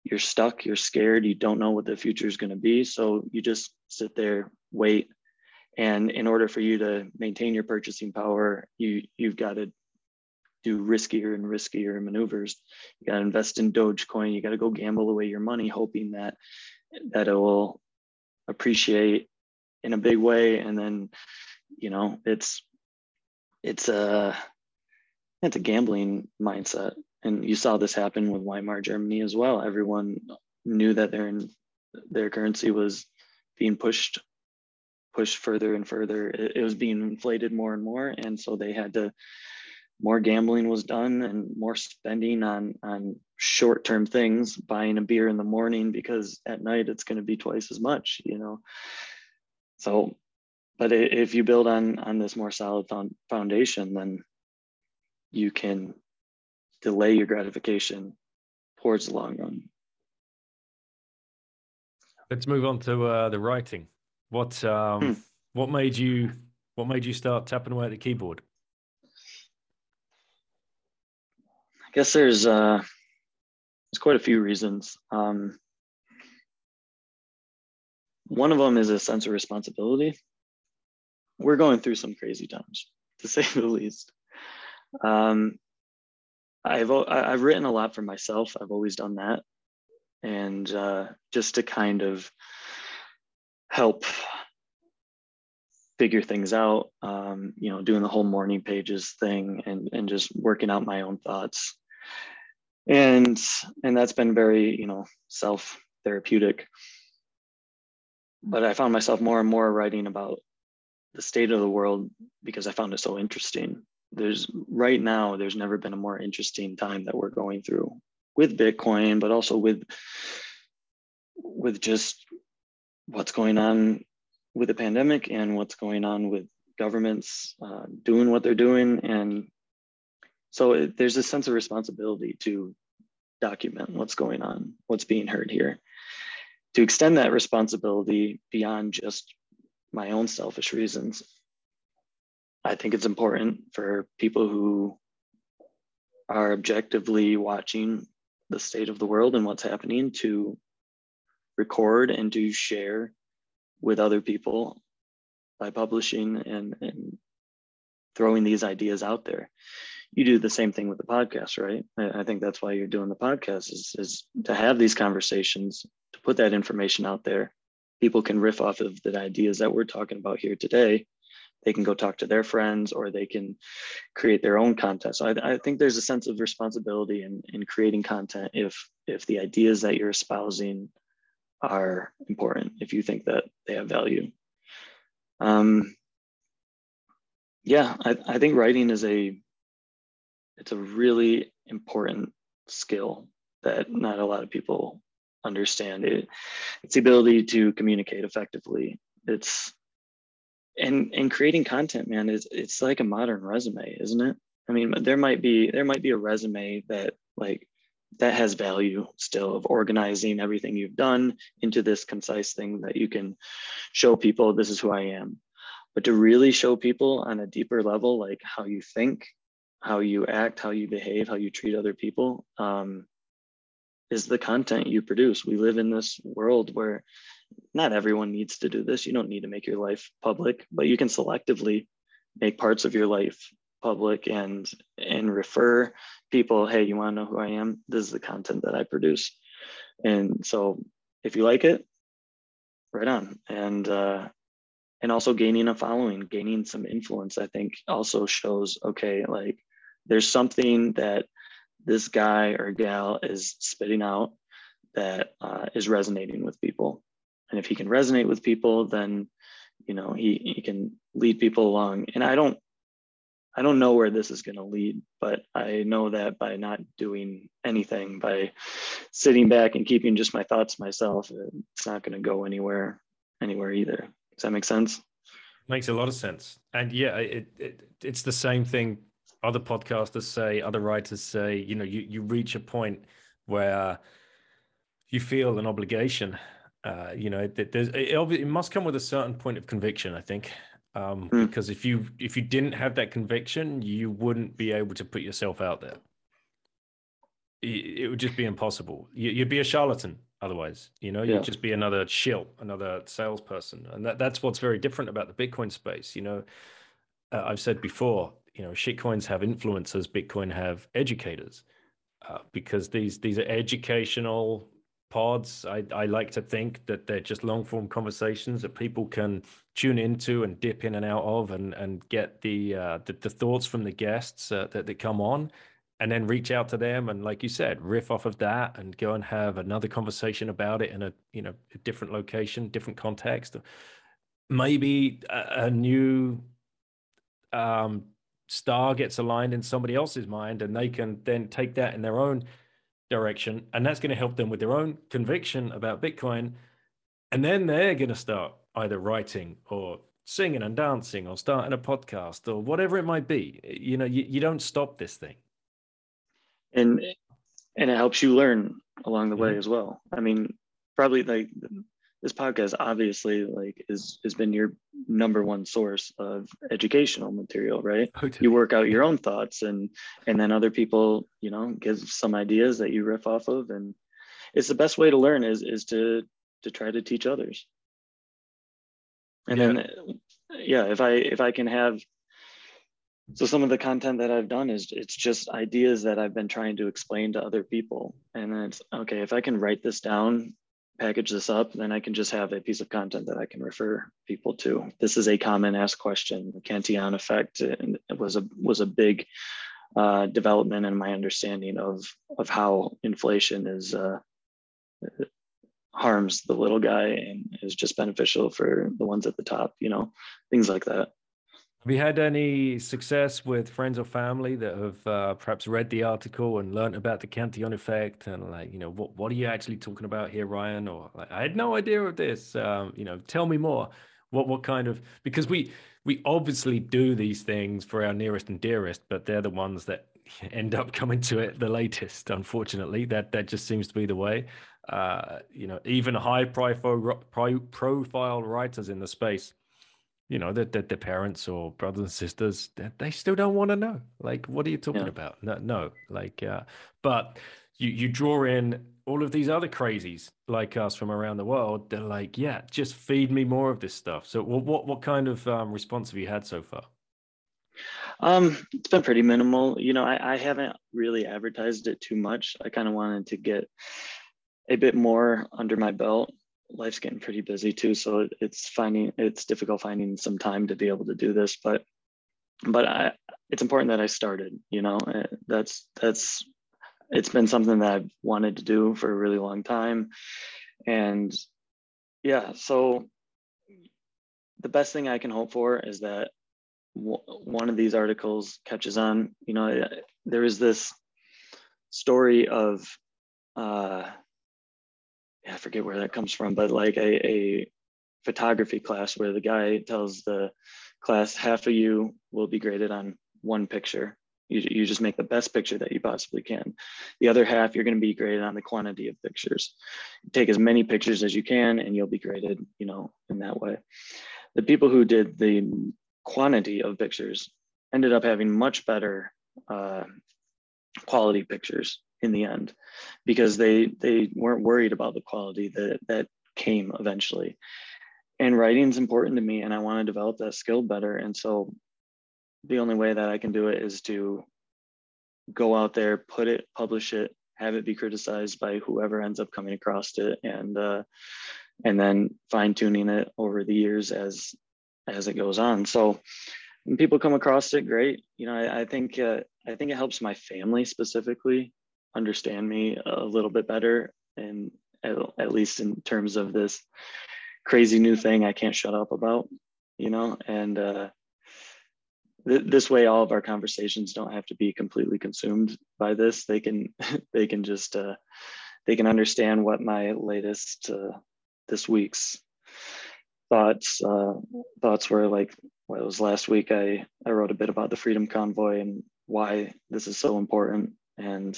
you're stuck, you're scared, you don't know what the future is going to be. So you just sit there, wait. And in order for you to maintain your purchasing power, you you've got to do riskier and riskier maneuvers. You got to invest in Dogecoin. You got to go gamble away your money, hoping that that it will appreciate in a big way. And then, you know, it's it's a it's a gambling mindset. And you saw this happen with Weimar Germany as well. Everyone knew that their their currency was being pushed pushed further and further. It, it was being inflated more and more, and so they had to more gambling was done and more spending on on short-term things buying a beer in the morning because at night it's going to be twice as much you know so but if you build on on this more solid foundation then you can delay your gratification towards the long run let's move on to uh, the writing what um hmm. what made you what made you start tapping away at the keyboard I guess there's uh, there's quite a few reasons. Um, one of them is a sense of responsibility. We're going through some crazy times, to say the least. Um, I've I've written a lot for myself. I've always done that, and uh, just to kind of help figure things out. Um, you know, doing the whole morning pages thing, and and just working out my own thoughts and and that's been very you know self therapeutic but i found myself more and more writing about the state of the world because i found it so interesting there's right now there's never been a more interesting time that we're going through with bitcoin but also with with just what's going on with the pandemic and what's going on with governments uh, doing what they're doing and so it, there's a sense of responsibility to document what's going on, what's being heard here. To extend that responsibility beyond just my own selfish reasons, I think it's important for people who are objectively watching the state of the world and what's happening to record and to share with other people by publishing and, and throwing these ideas out there you do the same thing with the podcast, right? I, think that's why you're doing the podcast is, is to have these conversations, to put that information out there. People can riff off of the ideas that we're talking about here today. They can go talk to their friends or they can create their own content. So I, I think there's a sense of responsibility in, in creating content if if the ideas that you're espousing are important, if you think that they have value. Um, yeah, I, I think writing is a it's a really important skill that not a lot of people understand it. It's the ability to communicate effectively. It's and and creating content man is it's like a modern resume isn't it? I mean there might be there might be a resume that like that has value still of organizing everything you've done into this concise thing that you can show people this is who i am. But to really show people on a deeper level like how you think how you act, how you behave, how you treat other people um, is the content you produce. We live in this world where not everyone needs to do this. You don't need to make your life public, but you can selectively make parts of your life public and and refer people hey you want to know who i am this is the content that i produce and so if you like it right on and uh and also gaining a following gaining some influence i think also shows okay like there's something that this guy or gal is spitting out that uh, is resonating with people. And if he can resonate with people, then you know he, he can lead people along. And I don't I don't know where this is going to lead, but I know that by not doing anything, by sitting back and keeping just my thoughts myself, it's not going to go anywhere anywhere either. Does that make sense? Makes a lot of sense. And yeah, it, it it's the same thing other podcasters say, other writers say, you know, you, you reach a point where you feel an obligation. Uh, you know, there's it, it, must come with a certain point of conviction, I think, um, mm. because if you if you didn't have that conviction, you wouldn't be able to put yourself out there. it would just be impossible. You'd be a charlatan otherwise. You know, you'd just be another shill, another salesperson, and that, that's what's very different about the Bitcoin space. You know, uh, I've said before, you know, shitcoins have influencers, Bitcoin have educators, uh, because these these are educational pods. I, I like to think that they're just long form conversations that people can tune into and dip in and out of, and and get the uh, the, the thoughts from the guests uh, that that come on, and then reach out to them and like you said riff off of that and go and have another conversation about it in a you know a different location different context maybe a, a new um, star gets aligned in somebody else's mind and they can then take that in their own direction and that's going to help them with their own conviction about bitcoin. And then they're going to start either writing or singing and dancing or starting a podcast or whatever it might be. You know you, you don't stop this thing. And and it helps you learn along the way mm-hmm. as well. I mean probably like this podcast obviously like is has been your number one source of educational material right? Oh, you work out your own thoughts and and then other people you know give some ideas that you riff off of. And it's the best way to learn is is to to try to teach others. And yeah. then yeah if i if i can have so some of the content that i've done is it's just ideas that i've been trying to explain to other people. And then it's okay if i can write this down package this up then i can just have a piece of content that i can refer people to. This is a common asked question. The cantillon effect and it was a was a big uh, development in my understanding of of how inflation is uh, harms the little guy and is just beneficial for the ones at the top you know things like that have you had any success with friends or family that have uh, perhaps read the article and learned about the Cantillon effect and like, you know, what what are you actually talking about here, Ryan? Or like, I had no idea of this. Um, you know, tell me more. What what kind of because we we obviously do these things for our nearest and dearest, but they're the ones that end up coming to it the latest. Unfortunately, that that just seems to be the way. Uh, you know, even high profile profile writers in the space you know that that their parents or brothers and sisters they still don't want to know like what are you talking yeah. about? No, no like uh, but you you draw in all of these other crazies like us from around the world they're like yeah just feed me more of this stuff. So what what, what kind of um, response have you had so far? Um it's been pretty minimal you know i, I haven't really advertised it too much i kind of wanted to get a bit more under my belt life's getting pretty busy too so it's finding it's difficult finding some time to be able to do this but but i it's important that i started you know eh, that's that's it's been something that i've wanted to do for a really long time. And yeah so the best thing i can hope for is that one of these articles catches on. You know eh, there is this story of uh I forget where that comes from, but like a, a photography class where the guy tells the class half of you will be graded on one picture. You, you just make the best picture that you possibly can. The other half, you're going to be graded on the quantity of pictures. Take as many pictures as you can, and you'll be graded, you know, in that way. The people who did the quantity of pictures ended up having much better uh, quality pictures in the end because they they weren't worried about the quality that that came eventually. And writing is important to me and i want to develop that skill better. And so the only way that i can do it is to go out there put it publish it have it be criticized by whoever ends up coming across it and uh, and then fine tuning it over the years as as it goes on. So when people come across it great. You know i, I think uh, i think it helps my family specifically understand me a little bit better and at, at least in terms of this crazy new thing I can't shut up about, you know, and uh, th- this way all of our conversations don't have to be completely consumed by this. They can they can just uh, they can understand what my latest uh, this week's thoughts uh, thoughts were like. Well, it was last week. I I wrote a bit about the Freedom Convoy and why this is so important and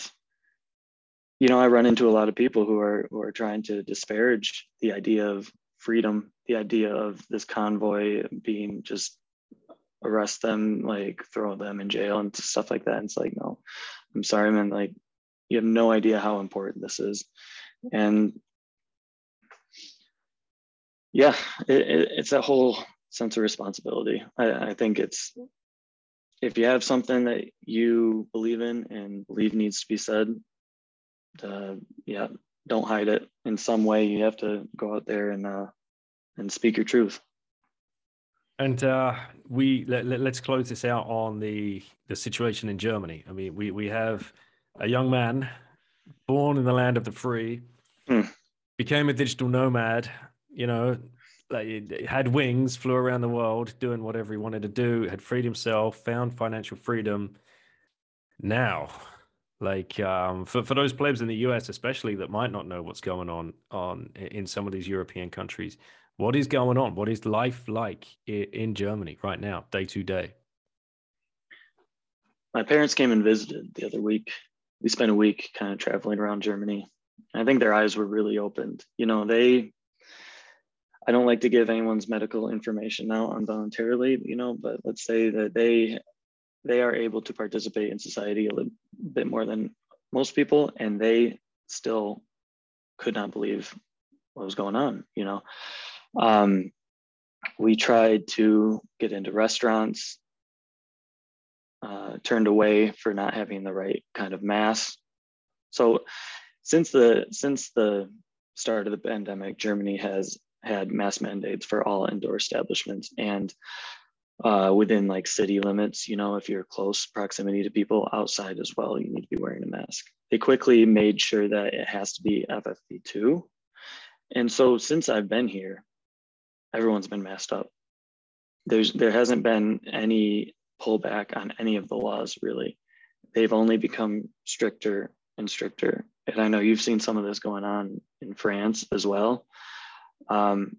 you know, I run into a lot of people who are who are trying to disparage the idea of freedom, the idea of this convoy being just arrest them, like throw them in jail and stuff like that. And it's like, no, I'm sorry, man. Like you have no idea how important this is and yeah it, it, it's a whole sense of responsibility I, I think it's if you have something that you believe in and believe needs to be said uh, yeah don't hide it in some way you have to go out there and uh, and speak your truth and uh, we let, let, us close this out on the the situation in Germany. I mean, we we have a young man born in the land of the free, hmm. became a digital nomad. You know, like had wings, flew around the world, doing whatever he wanted to do. Had freed himself, found financial freedom. Now, like um, for for those plebs in the U.S. especially that might not know what's going on on in some of these European countries, what is going on? What is life like in Germany right now, day to day? My parents came and visited the other week. We spent a week kind of traveling around Germany. I think their eyes were really opened. You know, they, I don't like to give anyone's medical information out involuntarily, you know, but let's say that they, they are able to participate in society a little bit more than most people, and they still could not believe what was going on, you know. Um, we tried to get into restaurants, uh, turned away for not having the right kind of mask. So since the since the start of the pandemic, Germany has had mask mandates for all indoor establishments and uh, within like city limits, you know, if you're close proximity to people outside as well, you need to be wearing a mask. They quickly made sure that it has to be FFP2. And so since I've been here, everyone's been messed up. There's there hasn't been any pullback on any of the laws really. They've only become stricter and stricter. And I know you've seen some of this going on in France as well. Um,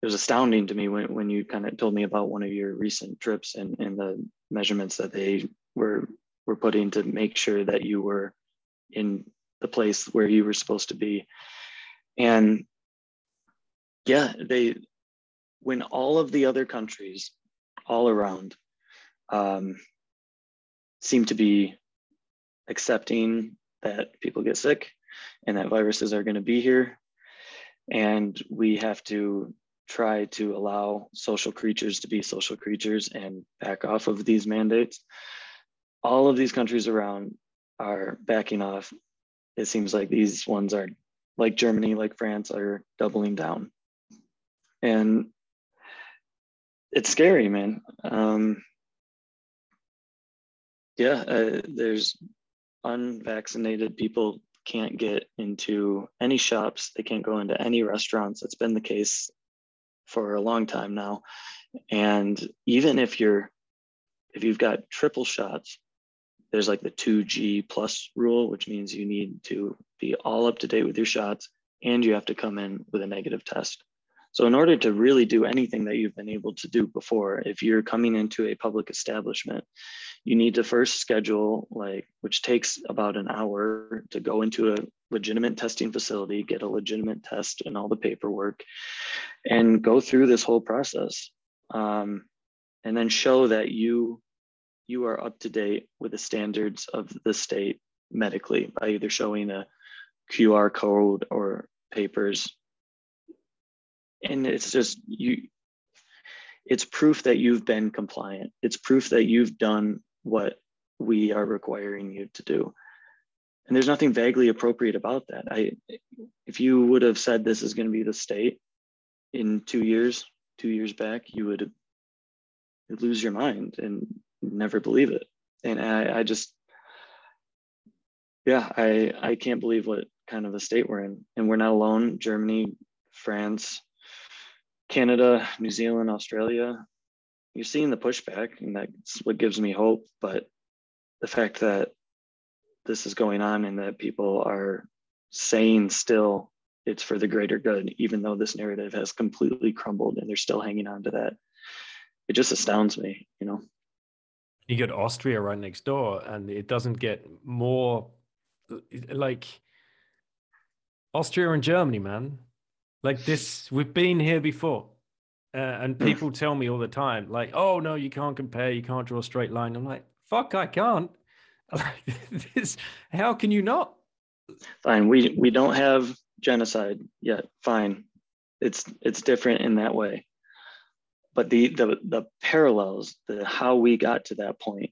it was astounding to me when, when you kind of told me about one of your recent trips and, and the measurements that they were were putting to make sure that you were in the place where you were supposed to be. And yeah, they when all of the other countries all around um, seem to be accepting that people get sick and that viruses are going to be here. And we have to try to allow social creatures to be social creatures and back off of these mandates. All of these countries around are backing off. It seems like these ones are like Germany, like France, are doubling down. And it's scary, man. Um, yeah, uh, there's unvaccinated people can't get into any shops. They can't go into any restaurants. It's been the case for a long time now. And even if you're, if you've got triple shots, there's like the 2G plus rule, which means you need to be all up to date with your shots and you have to come in with a negative test. So, in order to really do anything that you've been able to do before, if you're coming into a public establishment, you need to first schedule, like, which takes about an hour to go into a legitimate testing facility, get a legitimate test and all the paperwork, and go through this whole process. Um, and then show that you you are up to date with the standards of the state medically by either showing a QR code or papers and it's just you it's proof that you've been compliant. It's proof that you've done what we are requiring you to do. And there's nothing vaguely appropriate about that. I if you would have said this is going to be the state in two years two years back you would lose your mind and never believe it. And i, I just yeah i i can't believe what kind of a state we're in. And we're not alone. Germany france Canada, New Zealand, Australia, you're seeing the pushback, and that's what gives me hope. But the fact that this is going on and that people are saying still it's for the greater good, even though this narrative has completely crumbled and they're still hanging on to that, it just astounds me, you know. You get Austria right next door, and it doesn't get more like Austria and Germany, man. Like this, we've been here before. Uh, and hmm. people tell me all the time, like, oh, no, you can't compare. You can't draw a straight line. I'm like, fuck, I can't. this, how can you not? Fine. We we don't have genocide yet. Fine. It's it's different in that way. But the the the parallels, the how we got to that point,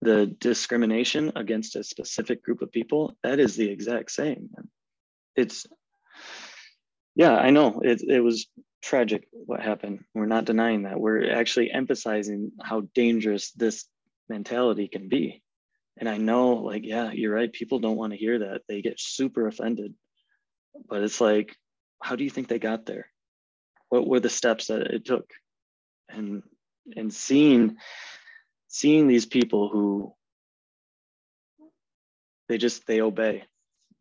the discrimination against a specific group of people, that is the exact same. It's yeah, I know. It it was tragic what happened. We're not denying that. We're actually emphasizing how dangerous this mentality can be. And I know, like, yeah, you're right. People don't want to hear that. They get super offended. But it's like, how do you think they got there? What were the steps that it took? And and seeing seeing these people who they just they obey.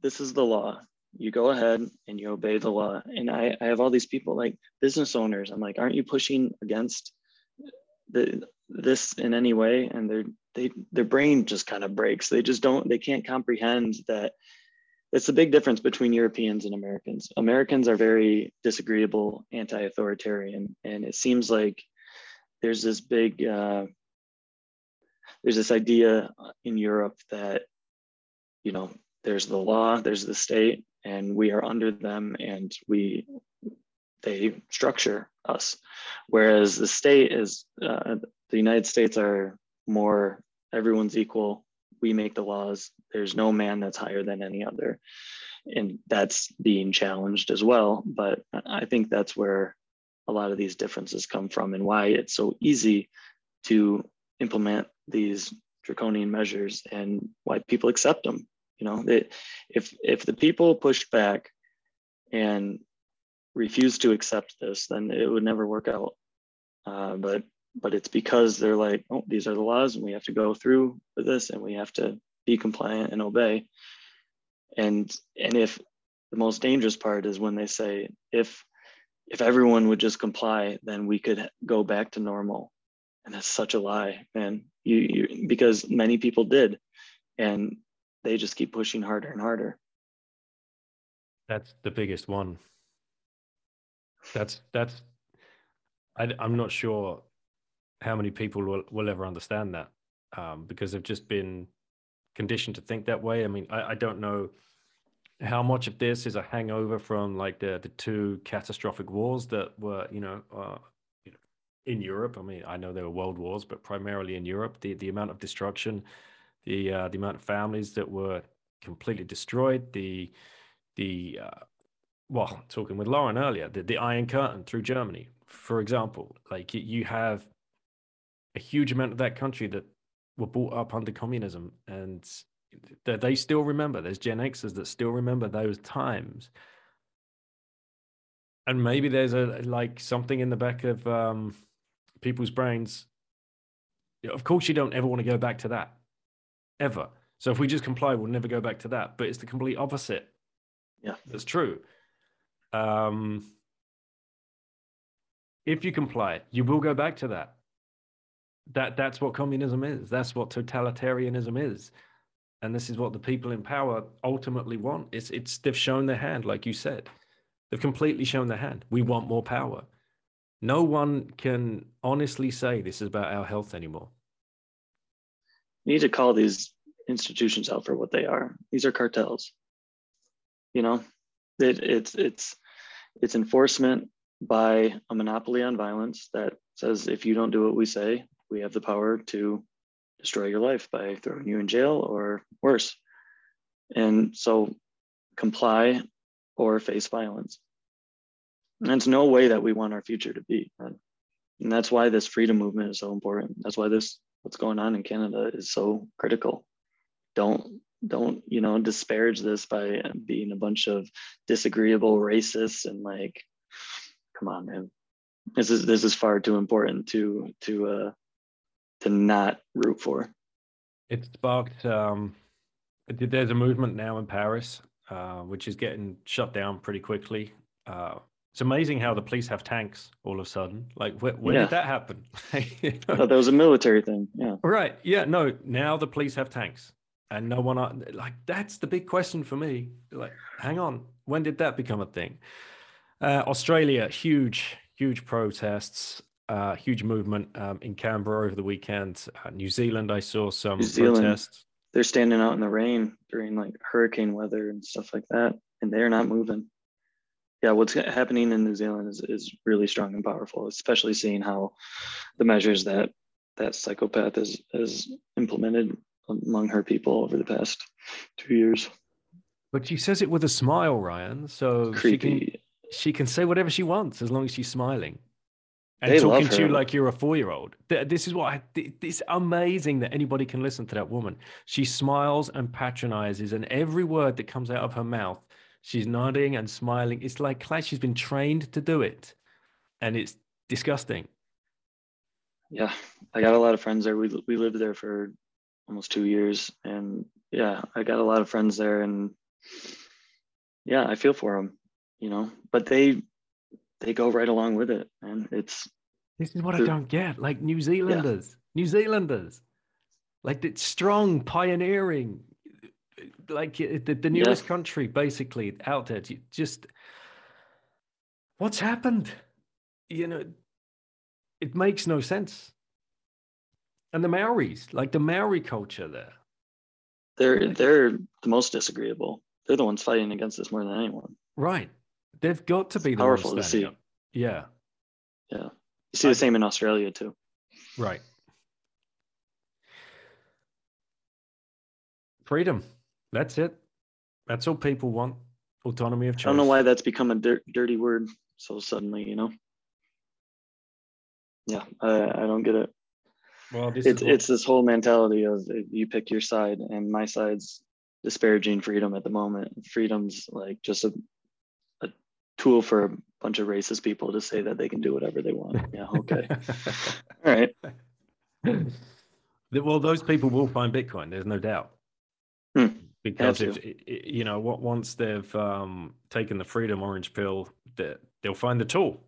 This is the law. You go ahead and you obey the law. And I, I have all these people like business owners. I'm like, aren't you pushing against the this in any way? And they're they their brain just kind of breaks. They just don't they can't comprehend that it's a big difference between Europeans and Americans. Americans are very disagreeable, anti-authoritarian, and it seems like there's this big uh, there's this idea in Europe that you know there's the law, there's the state, and we are under them, and we they structure us, whereas the state is uh, the United States are more everyone's equal. We make the laws. There's no man that's higher than any other. And that's being challenged as well. But I think that's where a lot of these differences come from and why it's so easy to implement these draconian measures and why people accept them. You know, they, if if the people pushed back and refused to accept this, then it would never work out. Uh, but but it's because they're like, oh, these are the laws and we have to go through with this and we have to be compliant and obey. And and if the most dangerous part is when they say if if everyone would just comply, then we could go back to normal. And that's such a lie, man. You, you because many people did, and they just keep pushing harder and harder. That's the biggest one. That's that's. I, I'm not sure how many people will, will ever understand that um, because they've just been conditioned to think that way. I mean, I, I don't know how much of this is a hangover from like the the two catastrophic wars that were you know, uh, you know in Europe. I mean, I know there were world wars, but primarily in Europe, the the amount of destruction, the uh, the amount of families that were completely destroyed, the the uh, well, talking with Lauren earlier, the, the Iron Curtain through Germany, for example, like you have a huge amount of that country that were brought up under communism and that they still remember. There's Gen Xers that still remember those times. And maybe there's a like something in the back of um, people's brains. Of course, you don't ever want to go back to that, ever. So if we just comply, we'll never go back to that. But it's the complete opposite. Yeah, that's true. Um, if you comply, you will go back to that that that's what communism is. That's what totalitarianism is. And this is what the people in power ultimately want. It's it's they've shown their hand, like you said. They've completely shown their hand. We want more power. No one can honestly say this is about our health anymore. You need to call these institutions out for what they are. These are cartels. You know, it, it's it's it's enforcement by a monopoly on violence that says if you don't do what we say, we have the power to destroy your life by throwing you in jail or worse. And so comply or face violence. And it's no way that we want our future to be. And that's why this freedom movement is so important. That's why this what's going on in Canada is so critical. Don't don't you know disparage this by being a bunch of disagreeable racists and like come on man this is this is far too important to to uh to not root for. It sparked. Um, there's a movement now in Paris, uh, which is getting shut down pretty quickly. Uh, it's amazing how the police have tanks all of a sudden. Like, where, where yeah. did that happen? you know? that was a military thing. Yeah. Right. Yeah. No. Now the police have tanks, and no one. Like, that's the big question for me. Like, hang on. When did that become a thing? Uh, Australia, huge, huge protests uh, huge movement um, in Canberra over the weekend. Uh, New Zealand, I saw some New Zealand, protests. they're standing out in the rain during like hurricane weather and stuff like that, and they're not moving. Yeah, what's happening in New Zealand is, is really strong and powerful, especially seeing how the measures that that psychopath has, has implemented among her people over the past two years. But she says it with a smile, Ryan. So Creepy. she can she can say whatever she wants as long as she's smiling and They talking to you like you're a four year old. This is what I, it's amazing that anybody can listen to that woman. She smiles and patronizes, and every word that comes out of her mouth, she's nodding and smiling. It's like she's been trained to do it, and it's disgusting. Yeah, I got a lot of friends there. We we lived there for almost two years, and yeah, I got a lot of friends there, and yeah, I feel for them, you know. But they they go right along with it, and it's This is what I don't get. Like New Zealanders, New Zealanders, like it's strong, pioneering, like uh, the, the Yeah. newest country, basically out there. Just what's happened? You know, it makes no sense. And the Maoris, like the Maori culture there. they're they're the most disagreeable. They're the ones fighting against this more than anyone. Right. They've got to be It's the powerful to see. up. Yeah. Yeah, you see I- the same in Australia too. Right. Freedom. That's it. That's all people want. Autonomy of choice. I don't know why that's become a dir- dirty word so suddenly. You know. Yeah, I, I don't get it. Well, it's what- it's this whole mentality of uh, you pick your side and my side's disparaging freedom at the moment freedom's like just a, a tool for a bunch of racist people to say that they can do whatever they want yeah okay all right well, those people will find Bitcoin. There's no doubt. Hmm. Because if you know what, once they've um, taken the freedom orange pill, that they'll find the tool.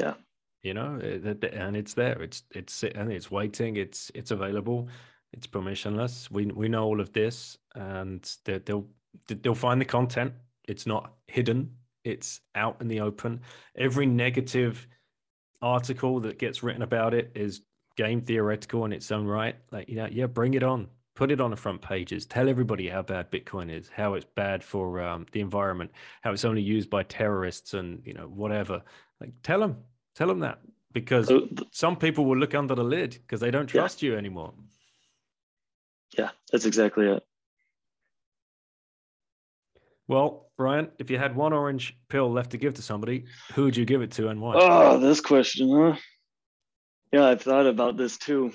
Yeah. You know, eh, and it's there. It's it's and it's waiting. It's it's available. It's permissionless. We we know all of this, and they, they'll they'll find the content. It's not hidden. It's out in the open. Every negative article that gets written about it is game theoretical in its own right. Like, you know, yeah, bring it on. Put it on the front pages. Tell everybody how bad Bitcoin is, how it's bad for um, the environment, how it's only used by terrorists and, you know, whatever. Like, tell them, tell them that because so some people will look under the lid because they don't Yeah. trust you anymore. yeah that's exactly it Well, Brian, if you had one orange pill left to give to somebody, who would you give it to and why? oh this question huh yeah i've thought about this too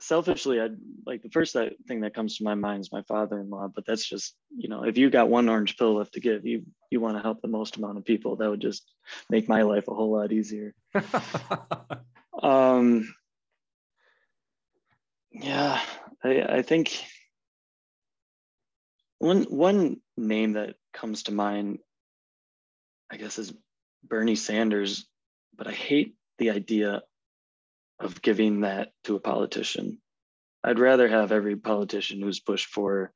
selfishly i like the first that thing that comes to my mind is my father-in-law but that's just you know if you got one orange pill left to give you you want to help the most amount of people that would just make my life a whole lot easier. Um yeah i i think one one name that comes to mind i guess is bernie sanders but i hate the idea of giving that to a politician i'd rather have every politician who's pushed for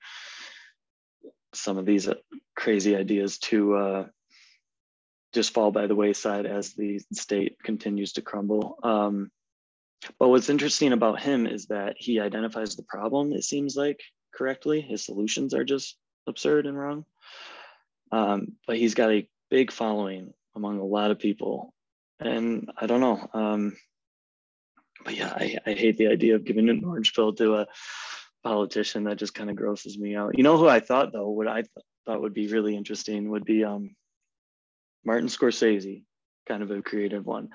some of these uh, crazy ideas to uh, just fall by the wayside as the state continues to crumble um, but what's interesting about him is that he identifies the problem, it seems like, correctly. His solutions are just absurd and wrong. Um, but he's got a big following among a lot of people. And I don't know. Um, but yeah, I, I hate the idea of giving an orange pill to a politician. That just kind of grosses me out. You know who I thought, though, what I th- thought would be really interesting would be um, Martin Scorsese, kind of a creative one.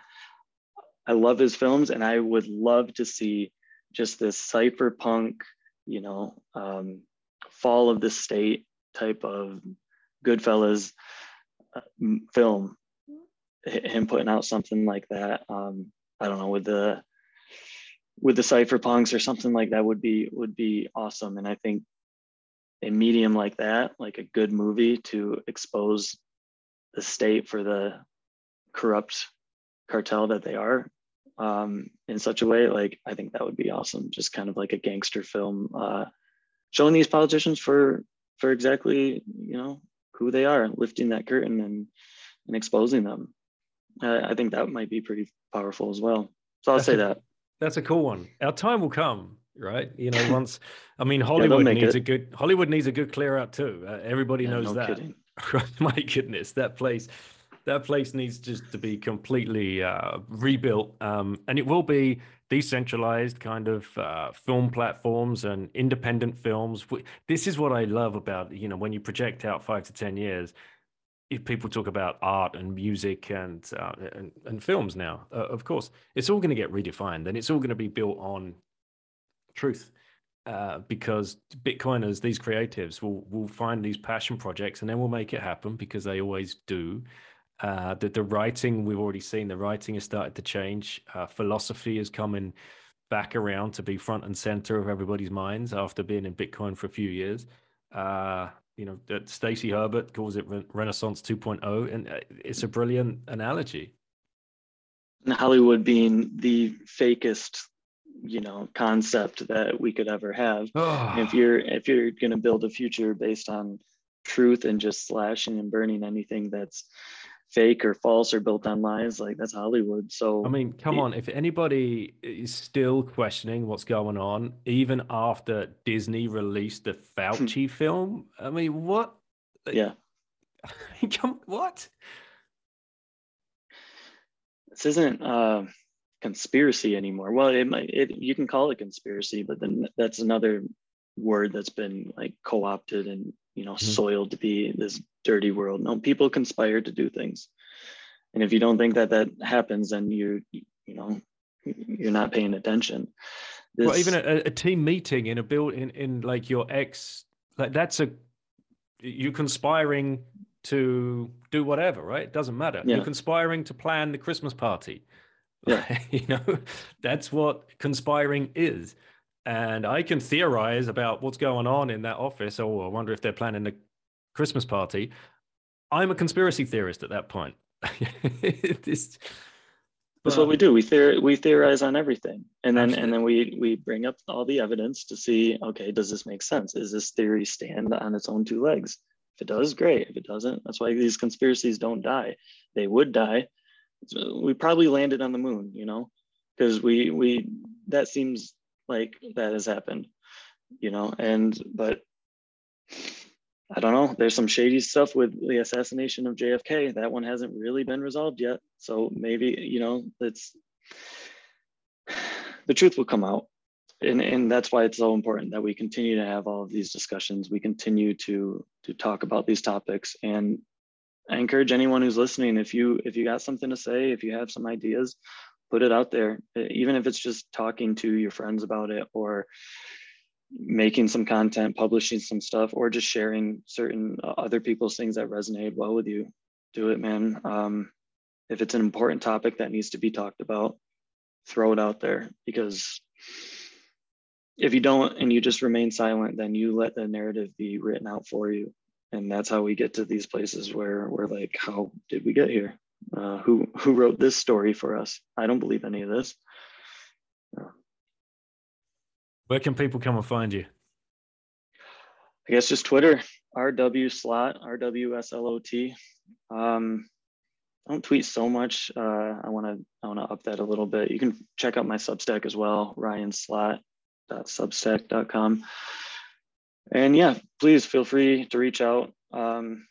I love his films, and I would love to see just this cypherpunk, you know, um, fall of the state type of Goodfellas uh, film. H- Him putting out something like that. Um, I don't know with the with the cypherpunks or something like that would be would be awesome. And I think a medium like that, like a good movie to expose the state for the corrupt cartel that they are um, in such a way, like I think that would be awesome. Just kind of like a gangster film, uh, showing these politicians for for exactly you know who they are, lifting that curtain and and exposing them. Uh, I think that might be pretty powerful as well. So I'll say that. That's a cool one. Our time will come right? You know, once I mean Hollywood yeah, needs it. a good Hollywood needs a good clear out too. Uh, everybody yeah, knows no that. My goodness, that place that place needs just to be completely uh, rebuilt, um, and it will be decentralized kind of uh, film platforms and independent films. This is what I love about you know when you project out five to ten years. If people talk about art and music and uh, and, and, films now, uh, of course, it's all going to get redefined, and it's all going to be built on truth. Uh, because Bitcoiners, these creatives, will will find these passion projects, and then we'll make it happen because they always do. Uh, the, the writing we've already seen the writing has started to change. Uh, philosophy is coming back around to be front and center of everybody's minds after being in Bitcoin for a few years. Uh, you know, Stacy Herbert calls it Renaissance 2.0, and uh, it's a brilliant analogy. And Hollywood being the fakest, you know, concept that we could ever have. Oh. If you're if you're going to build a future based on truth and just slashing and burning anything that's fake or false or built on lies like that's hollywood so i mean come it, on if anybody is still questioning what's going on even after disney released the fauci film i mean what? Yeah. Come what? This isn't uh conspiracy anymore. Well it might it you can call it conspiracy but then that's another word that's been like co-opted and you know mm-hmm. soiled to be this dirty world. No people conspire to do things. And if you don't think that that happens then you you know you're not paying attention. This, well even a, a, team meeting in a build in, in like your ex like that's a you conspiring to do whatever right? It doesn't matter. Yeah. you're conspiring to plan the christmas party. Yeah. You know that's what conspiring is. And I can theorize about what's going on in that office. Oh, I wonder if they're planning a Christmas party. I'm a conspiracy theorist at that point. this, That's what we do. We theor- we theorize on everything, and then absolutely. and then we we bring up all the evidence to see. Okay, does this make sense? Is this theory stand on its own two legs? If it does, great. If it doesn't, that's why these conspiracies don't die. They would die. We probably landed on the moon, you know, because we we that seems like that has happened, you know, and but I don't know. There's some shady stuff with the assassination of JFK. That one hasn't really been resolved yet. So maybe, you know, it's the truth will come out. And, and that's why it's so important that we continue to have all of these discussions. We continue to to talk about these topics. And I encourage anyone who's listening, if you if you got something to say, if you have some ideas, put it out there even if it's just talking to your friends about it or making some content publishing some stuff or just sharing certain uh, other people's things that resonate well with you do it man um, if it's an important topic that needs to be talked about throw it out there because if you don't and you just remain silent then you let the narrative be written out for you and that's how we get to these places where we're like how did we get here uh, who who wrote this story for us. I don't believe any of this. Where can people come and find you? I guess just Twitter, RW slot, RWSLOT. Um, I don't tweet so much. Uh, I want to I want to up that a little bit. You can check out my Substack as well, ryanslot.substack.com. And yeah, please feel free to reach out. Um,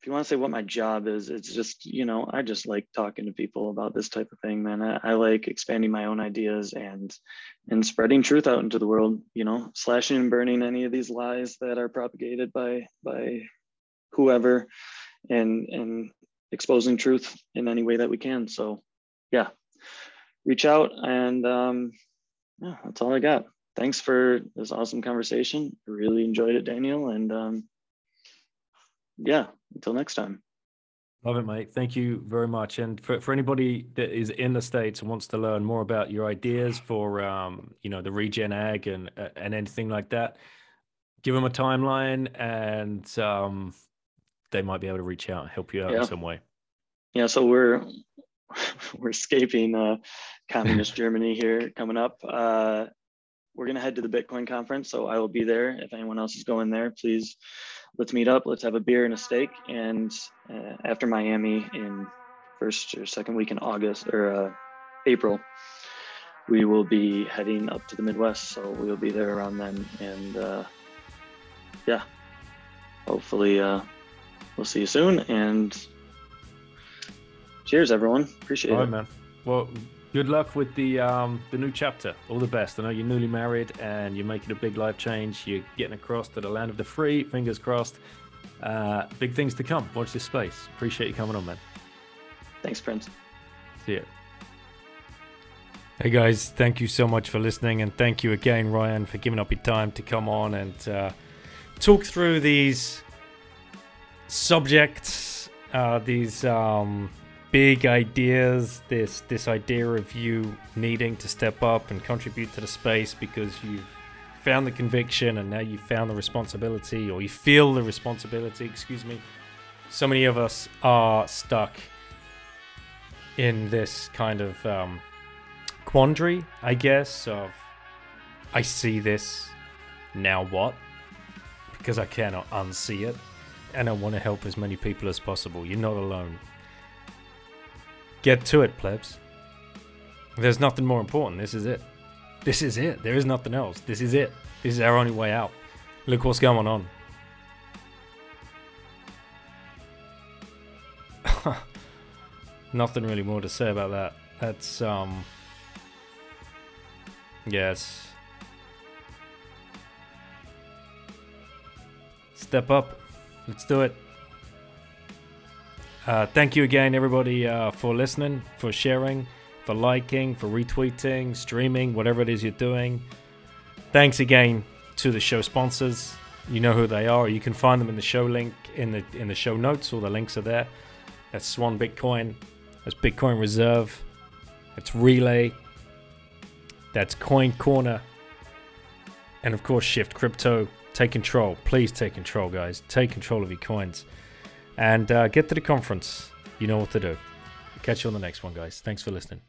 if you want to say what my job is, it's just, you know, I just like talking to people about this type of thing, man. I, I, like expanding my own ideas and and spreading truth out into the world, you know, slashing and burning any of these lies that are propagated by by whoever and and exposing truth in any way that we can. So yeah, reach out and um yeah, that's all I got. Thanks for this awesome conversation. I really enjoyed it, Daniel. And um yeah, until next time. Love it, mate. Thank you very much. And for, for anybody that is in the States and wants to learn more about your ideas for, um, you know, the regen ag and, uh, and anything like that, give them a timeline and um, they might be able to reach out and help you out yeah. in some way. Yeah. So we're, we're escaping uh, communist Germany here coming up. Uh, we're going to head to the Bitcoin conference. So I will be there. If anyone else is going there, please let's meet up. Let's have a beer and a steak. And uh, after Miami in first or second week in August or uh, April, we will be heading up to the Midwest, so we'll be there around then. And uh, yeah, hopefully uh, we'll see you soon. And cheers, everyone. Appreciate All right, it. man. Well, good luck with the um, the new chapter. All the best. I know you're newly married and you're making a big life change. You're getting across to the land of the free. Fingers crossed. Uh, big things to come. Watch this space. Appreciate you coming on, man. Thanks, Prince. See you. Hey guys, thank you so much for listening, and thank you again, Ryan, for giving up your time to come on and uh, talk through these subjects, uh, these um, big ideas. This this idea of you needing to step up and contribute to the space because you've found the conviction and now you've found the responsibility, or you feel the responsibility. Excuse me. So many of us are stuck in this kind of um, quandary, I guess, of I see this, now what? Because I cannot unsee it, and I want to help as many people as possible. You're not alone. Get to it, plebs. There's nothing more important. This is it. This is it. There is nothing else. This is it. This is our only way out. Look what's going on. Nothing really more to say about that. That's um Yes. Step up. Let's do it. Uh, thank you again, everybody, uh, for listening, for sharing, for liking, for retweeting, streaming, whatever it is you're doing. Thanks again to the show sponsors. You know who they are. You can find them in the show link in the in the show notes. All the links are there. That's Swan Bitcoin. That's Bitcoin Reserve. That's Relai. That's Coin Corner. And of course, Shift Crypto. Take control. Please take control, guys. Take control of your coins. And uh, get to the conference. You know what to do. Catch you on the next one, guys. Thanks for listening.